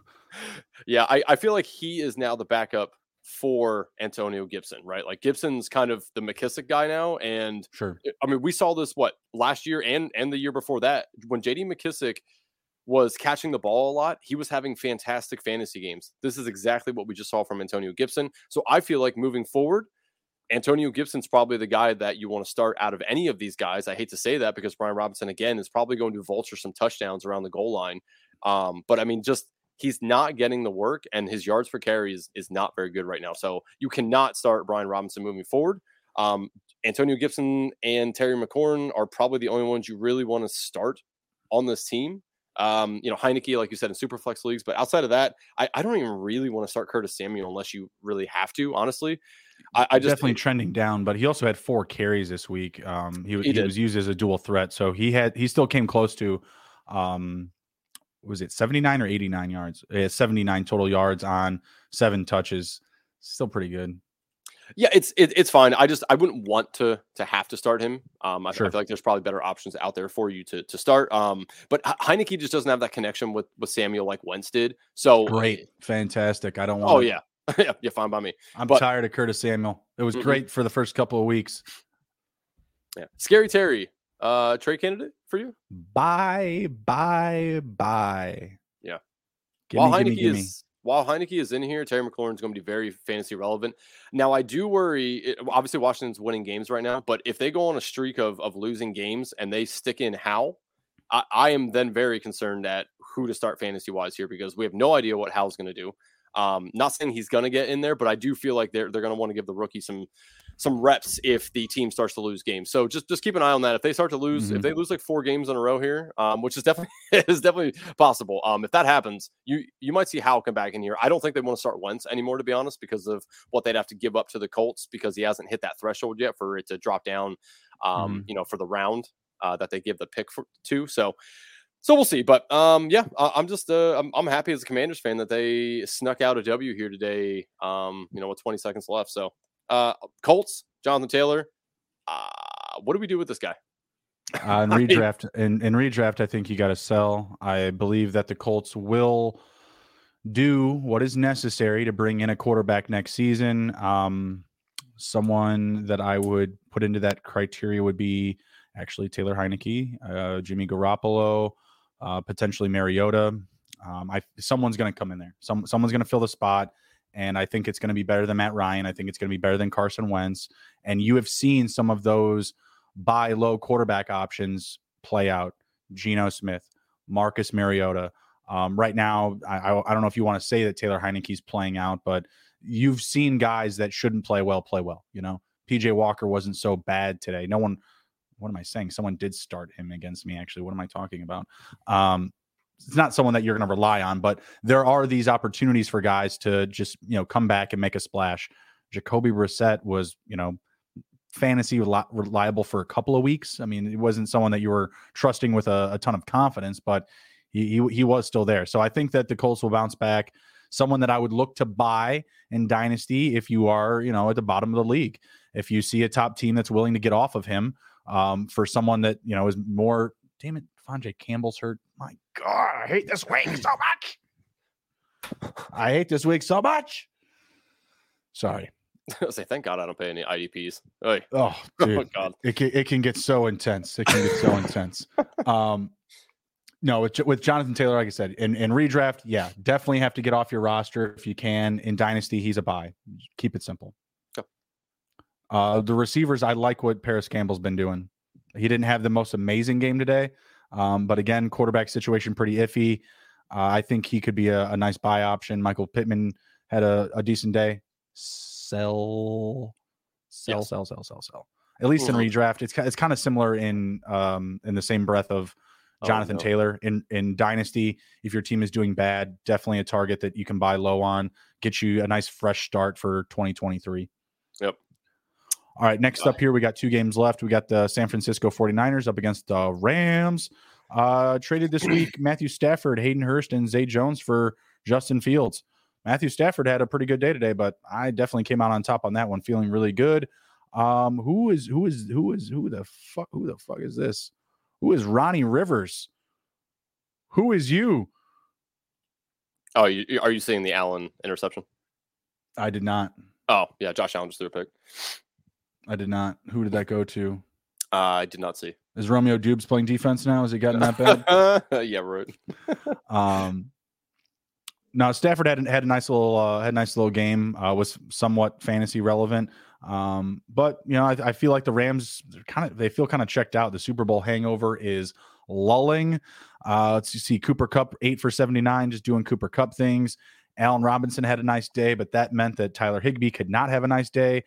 Yeah, I, I feel like he is now the backup for Antonio Gibson, right? Like Gibson's kind of the McKissic guy now, and sure. I mean, we saw this what last year and and the year before that when J.D. McKissic was catching the ball a lot. He was having fantastic fantasy games. This is exactly what we just saw from Antonio Gibson. So I feel like moving forward, Antonio Gibson's probably the guy that you want to start out of any of these guys. I hate to say that because Brian Robinson again is probably going to vulture some touchdowns around the goal line. Um, but I mean, just he's not getting the work, and his yards per carry is, is not very good right now. So you cannot start Brian Robinson moving forward. Um, Antonio Gibson and Terry McLaurin are probably the only ones you really want to start on this team. Um, you know, Heinicke, like you said, in super flex leagues. But outside of that, I, I don't even really want to start Curtis Samuel unless you really have to, honestly. I, I just definitely think, trending down, but he also had four carries this week. Um, he, he, he was used as a dual threat, so he had he still came close to um was it 79 or 89 yards? Yeah, 79 total yards on seven touches. Still pretty good. Yeah, it's it, it's fine. I just I wouldn't want to to have to start him. Um, I, sure. I, feel like there's probably better options out there for you to to start. Um, but Heinicke just doesn't have that connection with with Samuel like Wentz did. So great, fantastic. I don't want. Oh yeah, [laughs] yeah, yeah, fine by me. I'm but, tired of Curtis Samuel. It was mm-hmm. great for the first couple of weeks. Yeah, scary Terry, uh, trade candidate for you? Bye, bye, bye. Yeah. Give While me, Heinicke gimme, is while Heinicke is in here, Terry McLaurin is going to be very fantasy relevant. Now, I do worry. It, obviously, Washington's winning games right now, but if they go on a streak of of losing games and they stick in Howell, I, I am then very concerned at who to start fantasy wise here because we have no idea what Howell's going to do. Um, not saying he's going to get in there, but I do feel like they're they're going to want to give the rookie some some reps if the team starts to lose games. So just just keep an eye on that. If they start to lose, mm-hmm. if they lose like four games in a row here, um, which is definitely [laughs] is definitely possible. Um, if that happens, you you might see Howell come back in here. I don't think they want to start Wentz anymore, to be honest, because of what they'd have to give up to the Colts because he hasn't hit that threshold yet for it to drop down. Um, mm-hmm. you know, for the round uh, that they give the pick for, to. So. So we'll see, but um, yeah, I'm just uh, I'm, I'm happy as a Commanders fan that they snuck out a W here today. Um, you know, with 20 seconds left. So uh, Colts, Jonathan Taylor. Uh, what do we do with this guy? Uh, in [laughs] redraft, in, in redraft, I think you got to sell. I believe that the Colts will do what is necessary to bring in a quarterback next season. Um, someone that I would put into that criteria would be actually Taylor Heinicke, uh, Jimmy Garoppolo, uh, potentially Mariota. Um, I someone's going to come in there. Some someone's going to fill the spot and I think it's going to be better than Matt Ryan. I think it's going to be better than Carson Wentz. And you have seen some of those buy low quarterback options play out. Geno Smith, Marcus Mariota. Um, right now, I, I, don't know if you want to say that Taylor Heinicke's playing out, but you've seen guys that shouldn't play well play well. You know, PJ Walker wasn't so bad today. No one. What am I saying? Someone did start him against me. Actually, what am I talking about? Um, it's not someone that you're going to rely on, but there are these opportunities for guys to just you know come back and make a splash. Jacoby Brissett was you know fantasy reliable for a couple of weeks. I mean, it wasn't someone that you were trusting with a, a ton of confidence, but he, he, he was still there. So I think that the Colts will bounce back. Someone that I would look to buy in dynasty if you are you know at the bottom of the league. If you see a top team that's willing to get off of him um, for someone that you know is more. Damn it, De'Vondre Campbell's hurt. My God, I hate this week so much. I hate this week so much. Sorry. [laughs] I say, thank God I don't pay any IDPs. Oy. Oh, [laughs] dude, oh God, it can, it can get so intense. It can get so intense. Um, no, with, with Jonathan Taylor, like I said, in, in redraft, yeah, definitely have to get off your roster if you can. In dynasty, he's a buy. Keep it simple. Uh, the receivers, I like what Parris Campbell's been doing. He didn't have the most amazing game today, um, but again, quarterback situation pretty iffy. Uh, I think he could be a, a, nice buy option. Michael Pittman had a, a decent day. Sell, sell, yes. sell, sell, sell, sell. At least mm-hmm. in redraft, it's it's kind of similar in um in the same breath of oh, Jonathan oh, no. Taylor in in dynasty. If your team is doing bad, definitely a target that you can buy low on, get you a nice fresh start for 2023. All right, next up here, we got two games left. We got the San Francisco 49ers up against the Rams. Uh, traded this week [clears throat] Matthew Stafford, Hayden Hurst, and Zay Jones for Justin Fields. Matthew Stafford had a pretty good day today, but I definitely came out on top on that one, feeling really good. Um, who is who is who is who the fuck who the fuck is this? Who is Ronnie Rivers? Who is you? Oh, you, are you seeing the Allen interception? I did not. Oh, yeah, Josh Allen just threw a pick. I did not. Who did that go to? Uh, I did not see. Is Romeo Doubs playing defense now? Has he gotten that bad? [laughs] yeah, right. [laughs] um, now Stafford had had a nice little uh, had a nice little game. Uh, was somewhat fantasy relevant. Um, but you know, I, I feel like the Rams kind of they feel kind of checked out. The Super Bowl hangover is lulling. Uh, let's see, Cooper Kupp eight for seventy nine, just doing Cooper Kupp things. Allen Robinson had a nice day, but that meant that Tyler Higbee could not have a nice day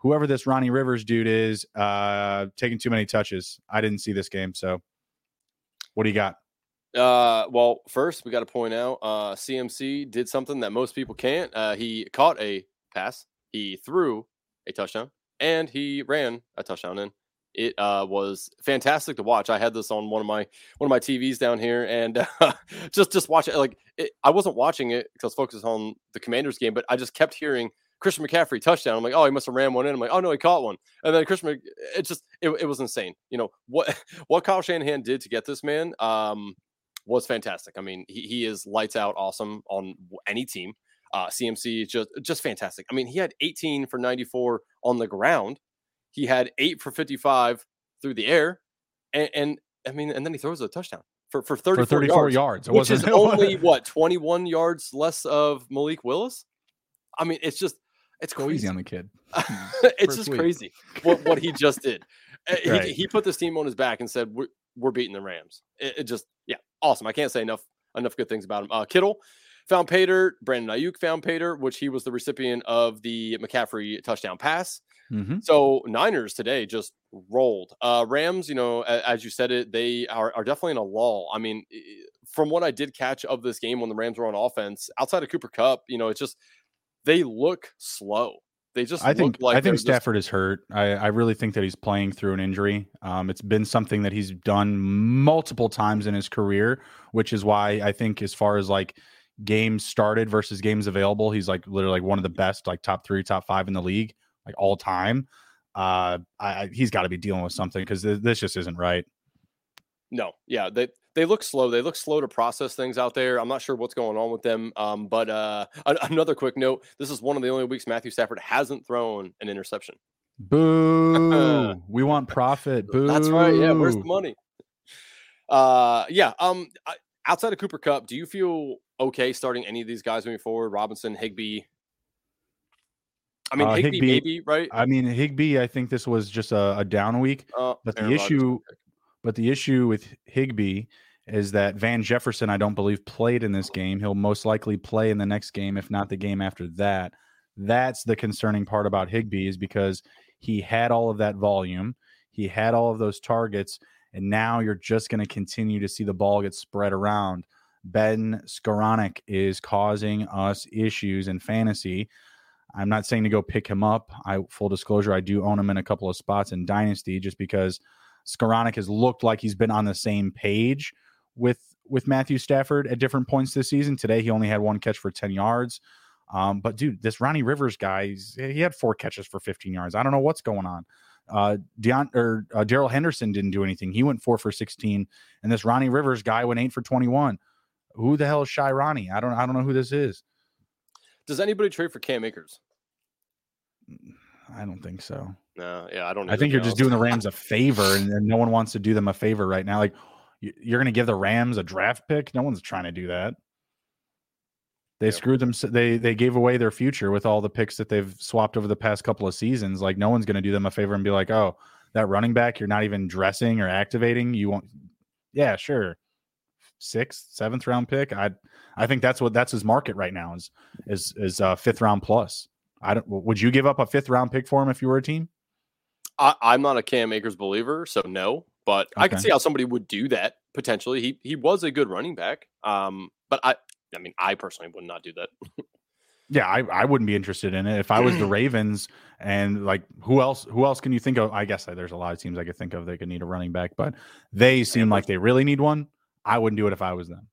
whoever this Ronnie Rivers dude is, uh, taking too many touches. I didn't see this game, so what do you got? Uh, well, first we got to point out uh, CMC did something that most people can't. Uh, he caught a pass, he threw a touchdown, and he ran a touchdown in. It uh, was fantastic to watch. I had this on one of my one of my TVs down here, and uh, [laughs] just just watch it. Like it, I wasn't watching it because I was focused on the Commanders game, but I just kept hearing Christian McCaffrey touchdown. I'm like, oh, he must have ran one in. I'm like, oh no, he caught one. And then Christian, it just it, it was insane. You know what [laughs] what Kyle Shanahan did to get this man um, was fantastic. I mean, he, he is lights out awesome on any team. Uh, CMC just just fantastic. I mean, he had 18 for 94 on the ground. He had eight for 55 through the air, and, and I mean, and then he throws a touchdown for for 34, for 34 yards, yards. which is [laughs] only what 21 yards less of Malik Willis. I mean, it's just it's crazy easy on the kid. [laughs] it's [laughs] just week. crazy what, what he just did. [laughs] Eh, right. he, he, put this team on his back and said, "We're, we're beating the Rams." It, it, just, yeah, awesome. I can't say enough enough good things about him. Uh, Kittle found Pater. Brandon Aiyuk found Pater, which he was the recipient of the McCaffrey touchdown pass. Mm-hmm. So Niners today just rolled. Uh, Rams, you know, as you said it, they are, are definitely in a lull. I mean, from what I did catch of this game when the Rams were on offense, outside of Cooper Kupp, you know, it's just they look slow. They just I think like I think Stafford just... is hurt. I, I really think that he's playing through an injury. Um, it's been something that he's done multiple times in his career, which is why I think as far as like games started versus games available, he's like literally like one of the best, like top three, top five in the league, like all time. Uh, I, he's got to be dealing with something because th- this just isn't right. No, yeah, they they look slow. They look slow to process things out there. I'm not sure what's going on with them. Um, but uh, [laughs] another quick note: this is one of the only weeks Matthew Stafford hasn't thrown an interception. Boo! [laughs] we want profit. Boo! That's right. Yeah, where's the money? Uh, yeah. Um, outside of Cooper Kupp, do you feel okay starting any of these guys moving forward? Robinson, Higbee. I mean, uh, Higbee, Higbee, maybe right. I mean, Higbee. I think this was just a, a down week. Uh, but the issue, but the issue with Higbee is that Van Jefferson, I don't believe, played in this game. He'll most likely play in the next game, if not the game after that. That's the concerning part about Higbee is because he had all of that volume, he had all of those targets, and now you're just going to continue to see the ball get spread around. Ben Skowronek is causing us issues in fantasy. I'm not saying to go pick him up. I full disclosure, I do own him in a couple of spots in Dynasty just because Skowronek has looked like he's been on the same page with with Matthew Stafford at different points this season. Today he only had one catch for 10 yards. Um, but dude, this Ronnie Rivers guy, he had four catches for 15 yards. I don't know what's going on. Uh, Deon or uh, Darrell Henderson didn't do anything. He went four for 16, and this Ronnie Rivers guy went eight for 21. Who the hell is Shy Ronnie? I don't I don't know who this is. Does anybody trade for Cam Akers? I don't think so. No, yeah, I don't. I think you're just doing the Rams a favor, and, and, no one wants to do them a favor right now. Like you're going to give the Rams a draft pick. No one's trying to do that. They yep. screwed them. They they gave away their future with all the picks that they've swapped over the past couple of seasons. Like no one's going to do them a favor and be like, oh, that running back you're not even dressing or activating. You won't. Yeah, sure. Sixth, seventh round pick. I I think that's what that's his market right now is is is uh, fifth round plus. I don't. Would you give up a fifth round pick for him if you were a team? I, am not a Cam Akers believer, so no. But okay. I can see how somebody would do that potentially. He he was a good running back. Um, but I I mean I personally would not do that. yeah, I, I wouldn't be interested in it if I was the [clears throat] Ravens and like who else who else can you think of? I guess there's a lot of teams I could think of that could need a running back, but they seem like they really need one. I wouldn't do it if I was them.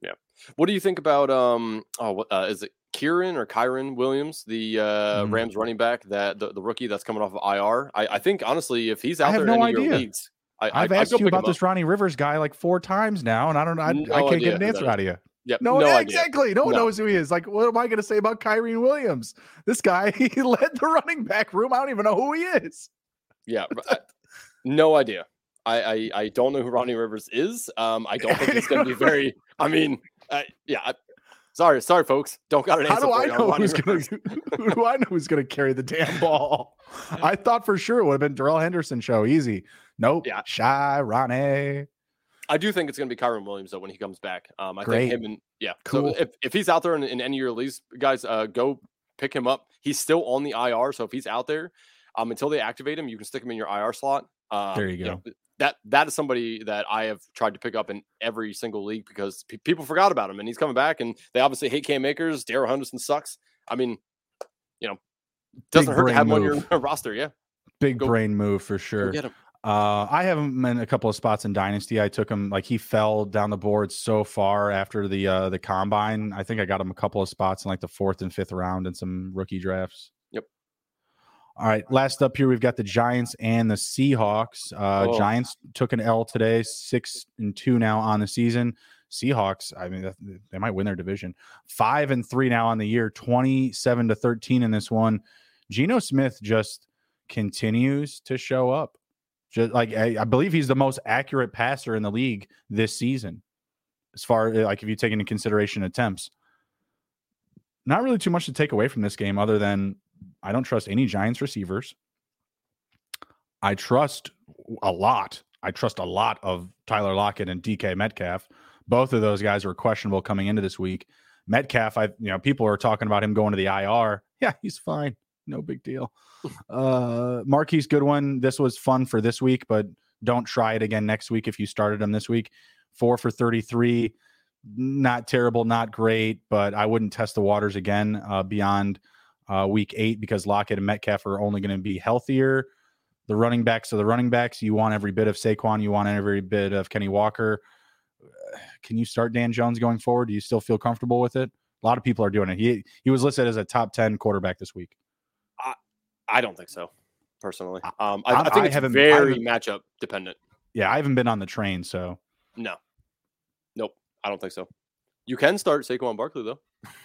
Yeah. What do you think about um oh uh, is it Kieran or Kyren Williams, the uh, mm. Rams running back, that the, the, rookie that's coming off of IR. I, I think honestly, if he's out there no in idea. leagues, I, have asked you about this Ronnie Rivers guy like four times now, and I don't, I, no I can't get an answer out of you. Yep, no, no exactly. No one no. knows who he is. Like, what am I going to say about Kyren Williams? This guy, [laughs] he led the running back room. I don't even know who he is. Yeah, [laughs] no idea. I, I, I don't know who Ronnie Rivers is. Um, I don't think he's going to be very. I mean, uh, yeah, Sorry, sorry, folks. Don't got an answer. How do I know who's going to? [laughs] Who do I know who's going to carry the damn ball? [laughs] I thought for sure it would have been Darrell Henderson show. Easy. Nope. Yeah. Shy Ronnie. I do think it's going to be Kyren Williams though when he comes back. Um, I Great. think him and yeah. Cool. So if, if he's out there in, in any of your leagues, guys, uh, go pick him up. He's still on the IR, so if he's out there, um, until they activate him, you can stick him in your IR slot. Um, there you go. That that is somebody that I have tried to pick up in every single league because people forgot about him and he's coming back and they obviously hate Cam Akers. Darrell Henderson sucks. I mean, you know, doesn't Big hurt to have move. him on your [laughs] roster. Yeah. Big Go, brain move for sure. Get him. Uh, I have him in a couple of spots in Dynasty. I took him like he fell down the board so far after the uh, the combine. I think I got him a couple of spots in like the fourth and fifth round in some rookie drafts. All right. Last up here, we've got the Giants and the Seahawks. Uh, oh. Giants took an L today, six and two now on the season. Seahawks, I mean, they might win their division. Five and three now on the year, 27 to 13 in this one. Geno Smith just continues to show up. Just like I, I, believe he's the most accurate passer in the league this season, as far eh, like if you take into consideration attempts. Not really too much to take away from this game, other than I don't trust any Giants receivers. I trust a lot. I trust a lot of Tyler Lockett and DK Metcalf. Both of those guys were questionable coming into this week. Metcalf, I you know, people are talking about him going to the IR. Yeah, he's fine. No big deal. [laughs] Uh Marquise Goodwin, this was fun for this week, but don't try it again next week if you started him this week. Four for 33. Not terrible, not great, but I wouldn't test the waters again uh, beyond uh, week eight because Lockett and Metcalf are only going to be healthier. The running backs are the running backs. You want every bit of Saquon. You want every bit of Kenny Walker. [sighs] Can you start Dan Jones going forward? Do you still feel comfortable with it? A lot of people are doing it. He he was listed as a top ten quarterback this week. I, I don't think so, personally. Um, I, I, I think it's very matchup dependent. Yeah, I haven't been on the train, so no, nope, I don't think so. You can start Saquon Barkley though.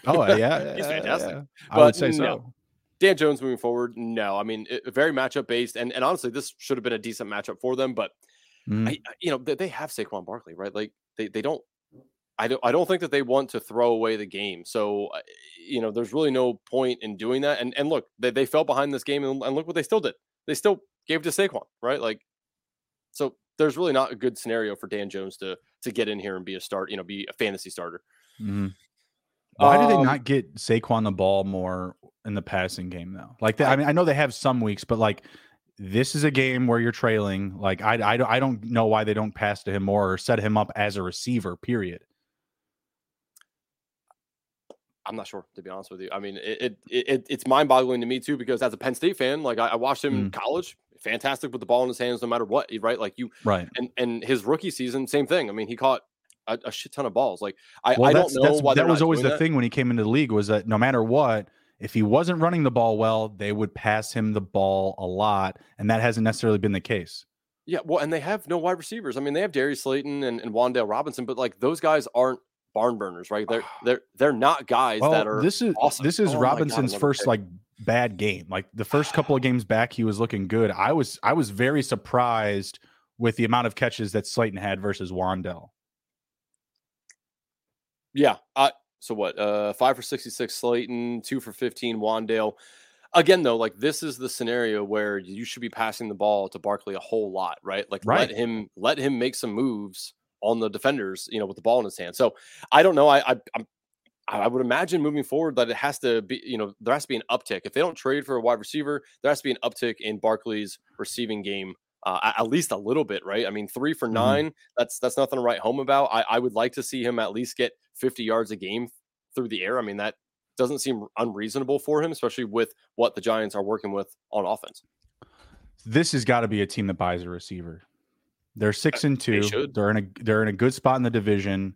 Oh yeah, [laughs] he's fantastic. Yeah. I would say so. No. Dan Jones moving forward, no. I mean, it, very matchup based, and and honestly, this should have been a decent matchup for them. But mm. I, you know, they, they have Saquon Barkley, right? Like they they don't. I don't. I don't think that they want to throw away the game. So, uh, you know, there's really no point in doing that. And and look, they, they fell behind this game, and, and look what they still did. They still gave it to Saquon, right? Like, so there's really not a good scenario for Dan Jones to to get in here and be a start. You know, be a fantasy starter. Mm. Why um, do they um not get Saquon the ball more in the passing game though? Like, they, I mean, I know they have some weeks, but like this is a game where you're trailing. Like, I, I, I don't know why they don't pass to him more or set him up as a receiver. Period. I'm not sure to be honest with you. I mean, it, it, it it's mind boggling to me too because as a Penn State fan, like I, I watched him mm. in college, fantastic with the ball in his hands no matter what. Right, like you, right, and and his rookie season, same thing. I mean, he caught a, a shit ton of balls. Like I, well, I don't know why that was always the that. thing when he came into the league was that no matter what, if he wasn't running the ball well, they would pass him the ball a lot, and that hasn't necessarily been the case. Yeah, well, and they have no wide receivers. I mean, they have Darius Slayton and, and Wan'Dale Robinson, but like those guys aren't barn burners, right? They're [sighs] they're they're not guys well, that are. This is awesome. this is oh Robinson's God, first like bad game. Like the first couple of [sighs] games back, he was looking good. I was I was very surprised with the amount of catches that Slayton had versus Wan'Dale. Yeah. Uh, so what? Uh, five for 66 Slayton, two for 15 Wan'Dale. Again, though, like this is the scenario where you should be passing the ball to Barkley a whole lot, right? Like right. let him let him make some moves on the defenders, you know, with the ball in his hand. So I don't know. I, I I'm I would imagine moving forward that it has to be, you know, there has to be an uptick. If they don't trade for a wide receiver, there has to be an uptick in Barkley's receiving game uh, at least a little bit, right? I mean, three for mm-hmm. 9 that's that's nothing to write home about. I, I would like to see him at least get 50 yards a game through the air. I mean, that doesn't seem unreasonable for him, especially with what the Giants are working with on offense. This has got to be a team that buys a receiver. They're six and two. They they're in a they're in a good spot in the division.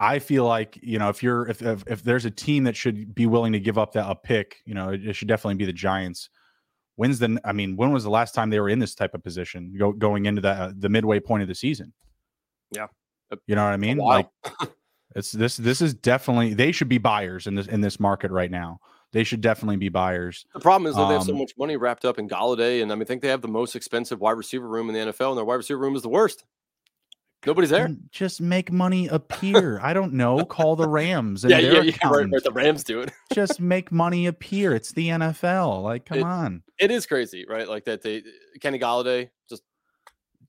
I feel like you know if you're if, if if, there's a team that should be willing to give up that a pick, you know, it, it should definitely be the Giants. When's the? I mean, when was the last time they were in this type of position go, going into the uh, the midway point of the season? Yeah, you know what I mean. Like it's this. This is definitely they should be buyers in this in this market right now. They should definitely be buyers. The problem is that um, they have so um much money wrapped up in Golladay, and I mean, I think they have the most expensive wide receiver room in the NFL, and their wide receiver room is the worst. Nobody's there. Just make money appear. I don't know. Call the Rams. And [laughs] yeah, yeah, yeah. Right, right, The Rams do it. [laughs] just make money appear. It's the NFL. Like, come it, on. It is crazy, right? Like that. They Kenny Golladay just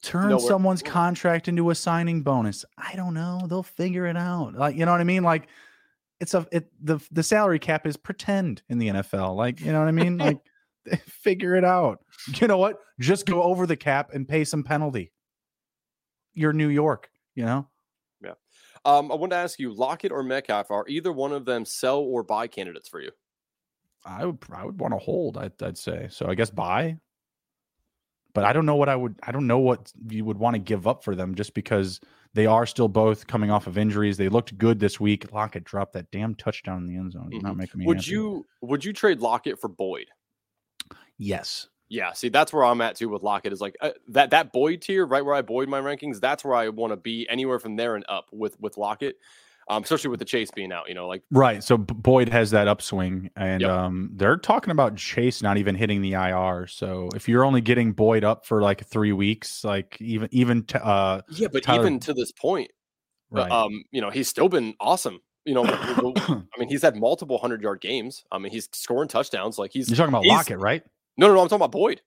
turn nowhere. someone's contract into a signing bonus. I don't know. They'll figure it out. Like, you know what I mean? Like, it's a it the the salary cap is pretend in the NFL. Like, you know what I mean? [laughs] like, figure it out. You know what? Just go over the cap and pay some penalty. You're New York, you know. Yeah. Um, I want to ask you, Lockett or Metcalf, are either one of them sell or buy candidates for you? I would I would want to hold. I'd, I'd say so. I guess buy. But I don't know what I would. I don't know what you would want to give up for them just because they are still both coming off of injuries. They looked good this week. Lockett dropped that damn touchdown in the end zone. Mm-hmm. Not making me. Would happy. you Would you trade Lockett for Boyd? Yes. Yeah, see, that's where I'm at too with Lockett. Is like uh, that that Boyd tier, right where I Boyd my rankings. That's where I want to be. Anywhere from there and up with with Lockett um, especially with the Chase being out. You know, like right. So Boyd has that upswing, and yep. um, they're talking about Chase not even hitting the IR. So if you're only getting Boyd up for like three weeks, like even even t- uh, yeah, but Tyler... even to this point, uh, right. um, you know, he's still been awesome. You know, [coughs] I mean, he's had multiple hundred yard games. I mean, he's scoring touchdowns. Like he's you're talking about Lockett, right? No, no, no. I'm talking about Boyd.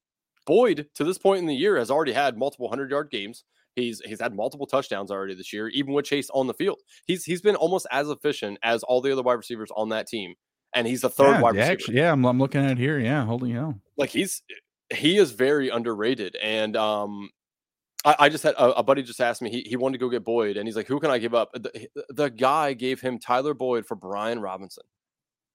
Boyd to this point in the year has already had multiple hundred yard games. He's he's had multiple touchdowns already this year, even with Chase on the field. He's he's been almost as efficient as all the other wide receivers on that team, and he's the third yeah, wide receiver. Actually, yeah, I'm, I'm looking at it here. Yeah, holding hell. Like he's he is very underrated, and um, I, I just had a, a, buddy just asked me he he wanted to go get Boyd, and he's like, who can I give up? The, the guy gave him Tyler Boyd for Brian Robinson.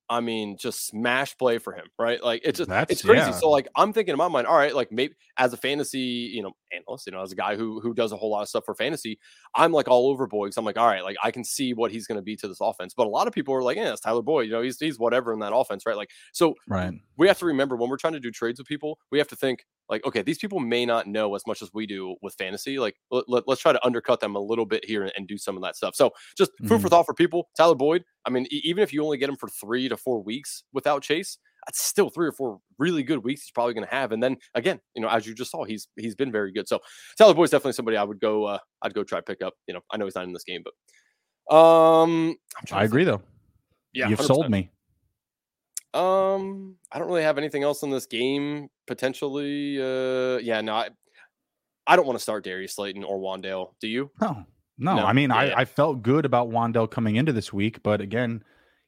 I mean, just smash play for him, right? Like it's just That's, it's crazy. Yeah. So like I'm thinking in my mind, all right, like maybe as a fantasy, you know, analyst, you know, as a guy who who does a whole lot of stuff for fantasy, I'm like all over Boyd. So I'm like, all right, like I can see what he's going to be to this offense. But a lot of people are like, yeah, it's Tyler Boyd. You know, he's he's whatever in that offense, right? Like so, right. We have to remember when we're trying to do trades with people, we have to think like okay these people may not know as much as we do with fantasy like let, us try to undercut them a little bit here and, and, do some of that stuff. So just food mm-hmm. for thought for people. Tyler boyd i mean even if you only get him for three to four weeks without chase that's still three or four really good weeks he's probably going to have. And then again you know as you just saw he's he's been very good. So tyler boyd's definitely somebody i would go uh i'd go try pick up. You know i know he's not in this game but um i agree though. Yeah you've 100%. sold me um, I don't really have anything else in this game potentially. Uh, yeah, no, I, I don't want to start Darius Slayton or Wan'Dale. Do you? No, no. no? I mean, yeah, I, yeah. I felt good about Wan'Dale coming into this week, but again,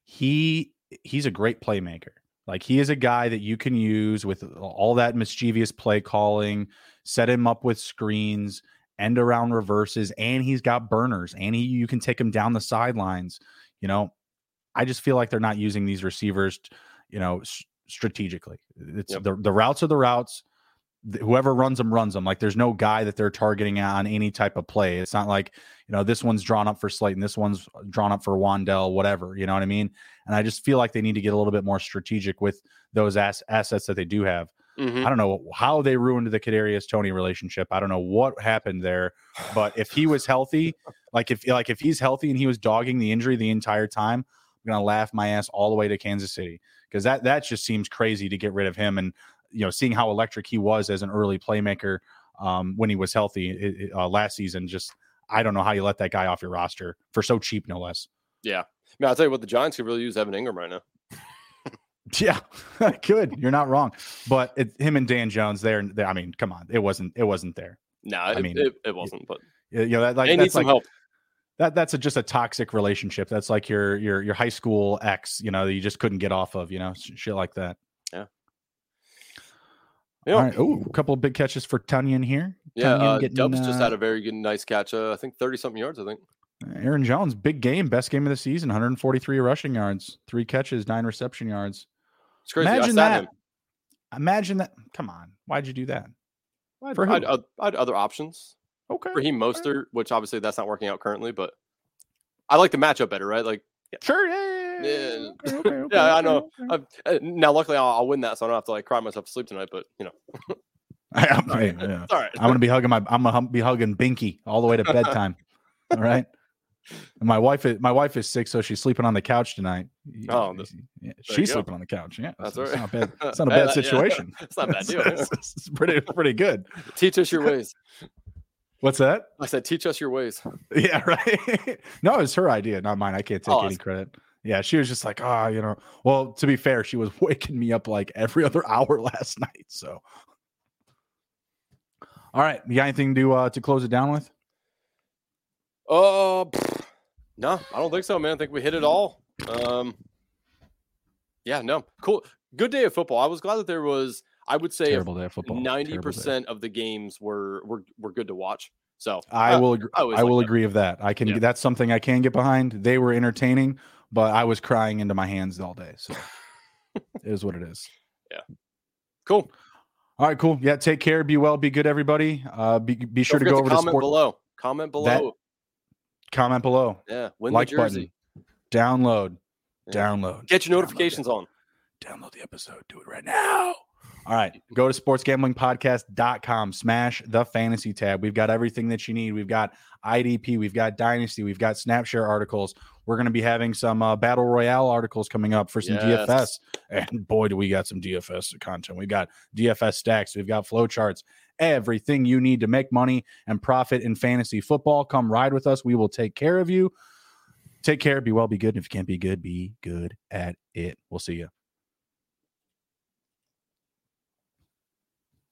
he he's a great playmaker. Like he is a guy that you can use with all that mischievous play calling, set him up with screens, end around reverses, and he's got burners, and he you can take him down the sidelines. You know, I just feel like they're not using these receivers you know, s- strategically. It's yep. the the routes are the routes. Whoever runs them runs them. Like there's no guy that they're targeting on any type of play. It's not like you know this one's drawn up for Slayton, this one's drawn up for Wan'Dale, whatever. You know what I mean? And I just feel like they need to get a little bit more strategic with those ass- assets that they do have. Mm-hmm. I don't know how they ruined the Kadarius Toney relationship. I don't know what happened there, but if he was healthy, like if like if he's healthy and he was dogging the injury the entire time, I'm gonna laugh my ass all the way to Kansas City because that that just seems crazy to get rid of him. And you know, seeing how electric he was as an early playmaker um, when he was healthy uh, last season, just I don't know how you let that guy off your roster for so cheap, no less. Yeah, I mean, I'll tell you what, the Giants could really use Evan Engram right now. [laughs] yeah, [laughs] good. You're not wrong. But it, him and Dan Jones, there. I mean, come on, it wasn't. It wasn't there. No, I it, mean, it, it wasn't. But you know, that, like, they need some like, help that that's a, just a toxic relationship. That's like your your your high school ex, you know, that you just couldn't get off of, you know, shit like that. Yeah. Yeah. Right. Oh, a couple of big catches for Tonyan here. Yeah, uh, getting, Doubs uh, just had a very good, nice catch. Uh, I think thirty something yards. I think. Aaron Jones, big game, best game of the season, 143 rushing yards, three catches, nine reception yards. It's crazy. Imagine that. Him. Imagine that. Come on, why'd you do that? I'd, For who? I'd, I'd, I'd other options. Okay. Raheem Mostert, which obviously that's not working out currently, but I like the matchup better, right? Like, yeah. sure, yeah, yeah, yeah. [laughs] Okay, okay, okay, yeah I know. Uh, now, luckily, I'll, I'll, win that, so I don't have to like cry myself to sleep tonight. But you know, [laughs] I'm, right. yeah. all right. [laughs] I'm gonna be hugging my. I'm gonna be hugging Binky all the way to bedtime. all right. And my wife is my wife is sick, so she's sleeping on the couch tonight. Oh, yeah, she's sleeping on the couch. Yeah, that's so right. It's not bad. It's not a bad situation. it's not a bad deal. it's, it's pretty pretty good. Teach us your ways. What's that? I said, teach us your ways. [laughs] Yeah, right. [laughs] no, it's her idea, not mine. I can't take oh, any credit. Yeah, she was just like, ah, oh, you know. Well, to be fair, she was [laughs] waking me up like every other hour last night. So, all right, you got anything to uh to close it down with? Uh, no, I don't think so, man. I think we hit it all. Um, yeah, no, cool, good day of football. I was glad that there was I would say terrible day of football. Ninety percent of the games were were were good to watch. So I uh, will agree. I, I will agree of that. I can. Yeah. That's something I can get behind. They were entertaining, but I was crying into my hands all day. So [laughs] it is what it is. Yeah. Cool. All right. Cool. Yeah. Take care. Be well. Be good, everybody. Uh, be be sure to go to over to comment below. Comment below. That, comment below. Yeah. Win like button. Download. Yeah. Download. Get your notifications download on. Download the episode. Do it right now. All right. Go to sportsgamblingpodcast.com, smash the fantasy tab. We've got everything that you need. We've got IDP, we've got Dynasty, we've got Snapshare articles. We're going to be having some uh, Battle Royale articles coming up for some yes. DFS. And boy, do we got some DFS content. We've got DFS stacks, we've got flowcharts, everything you need to make money and profit in fantasy football. Come ride with us. We will take care of you. Take care. Be well, be good. And if you can't be good, be good at it. We'll see you.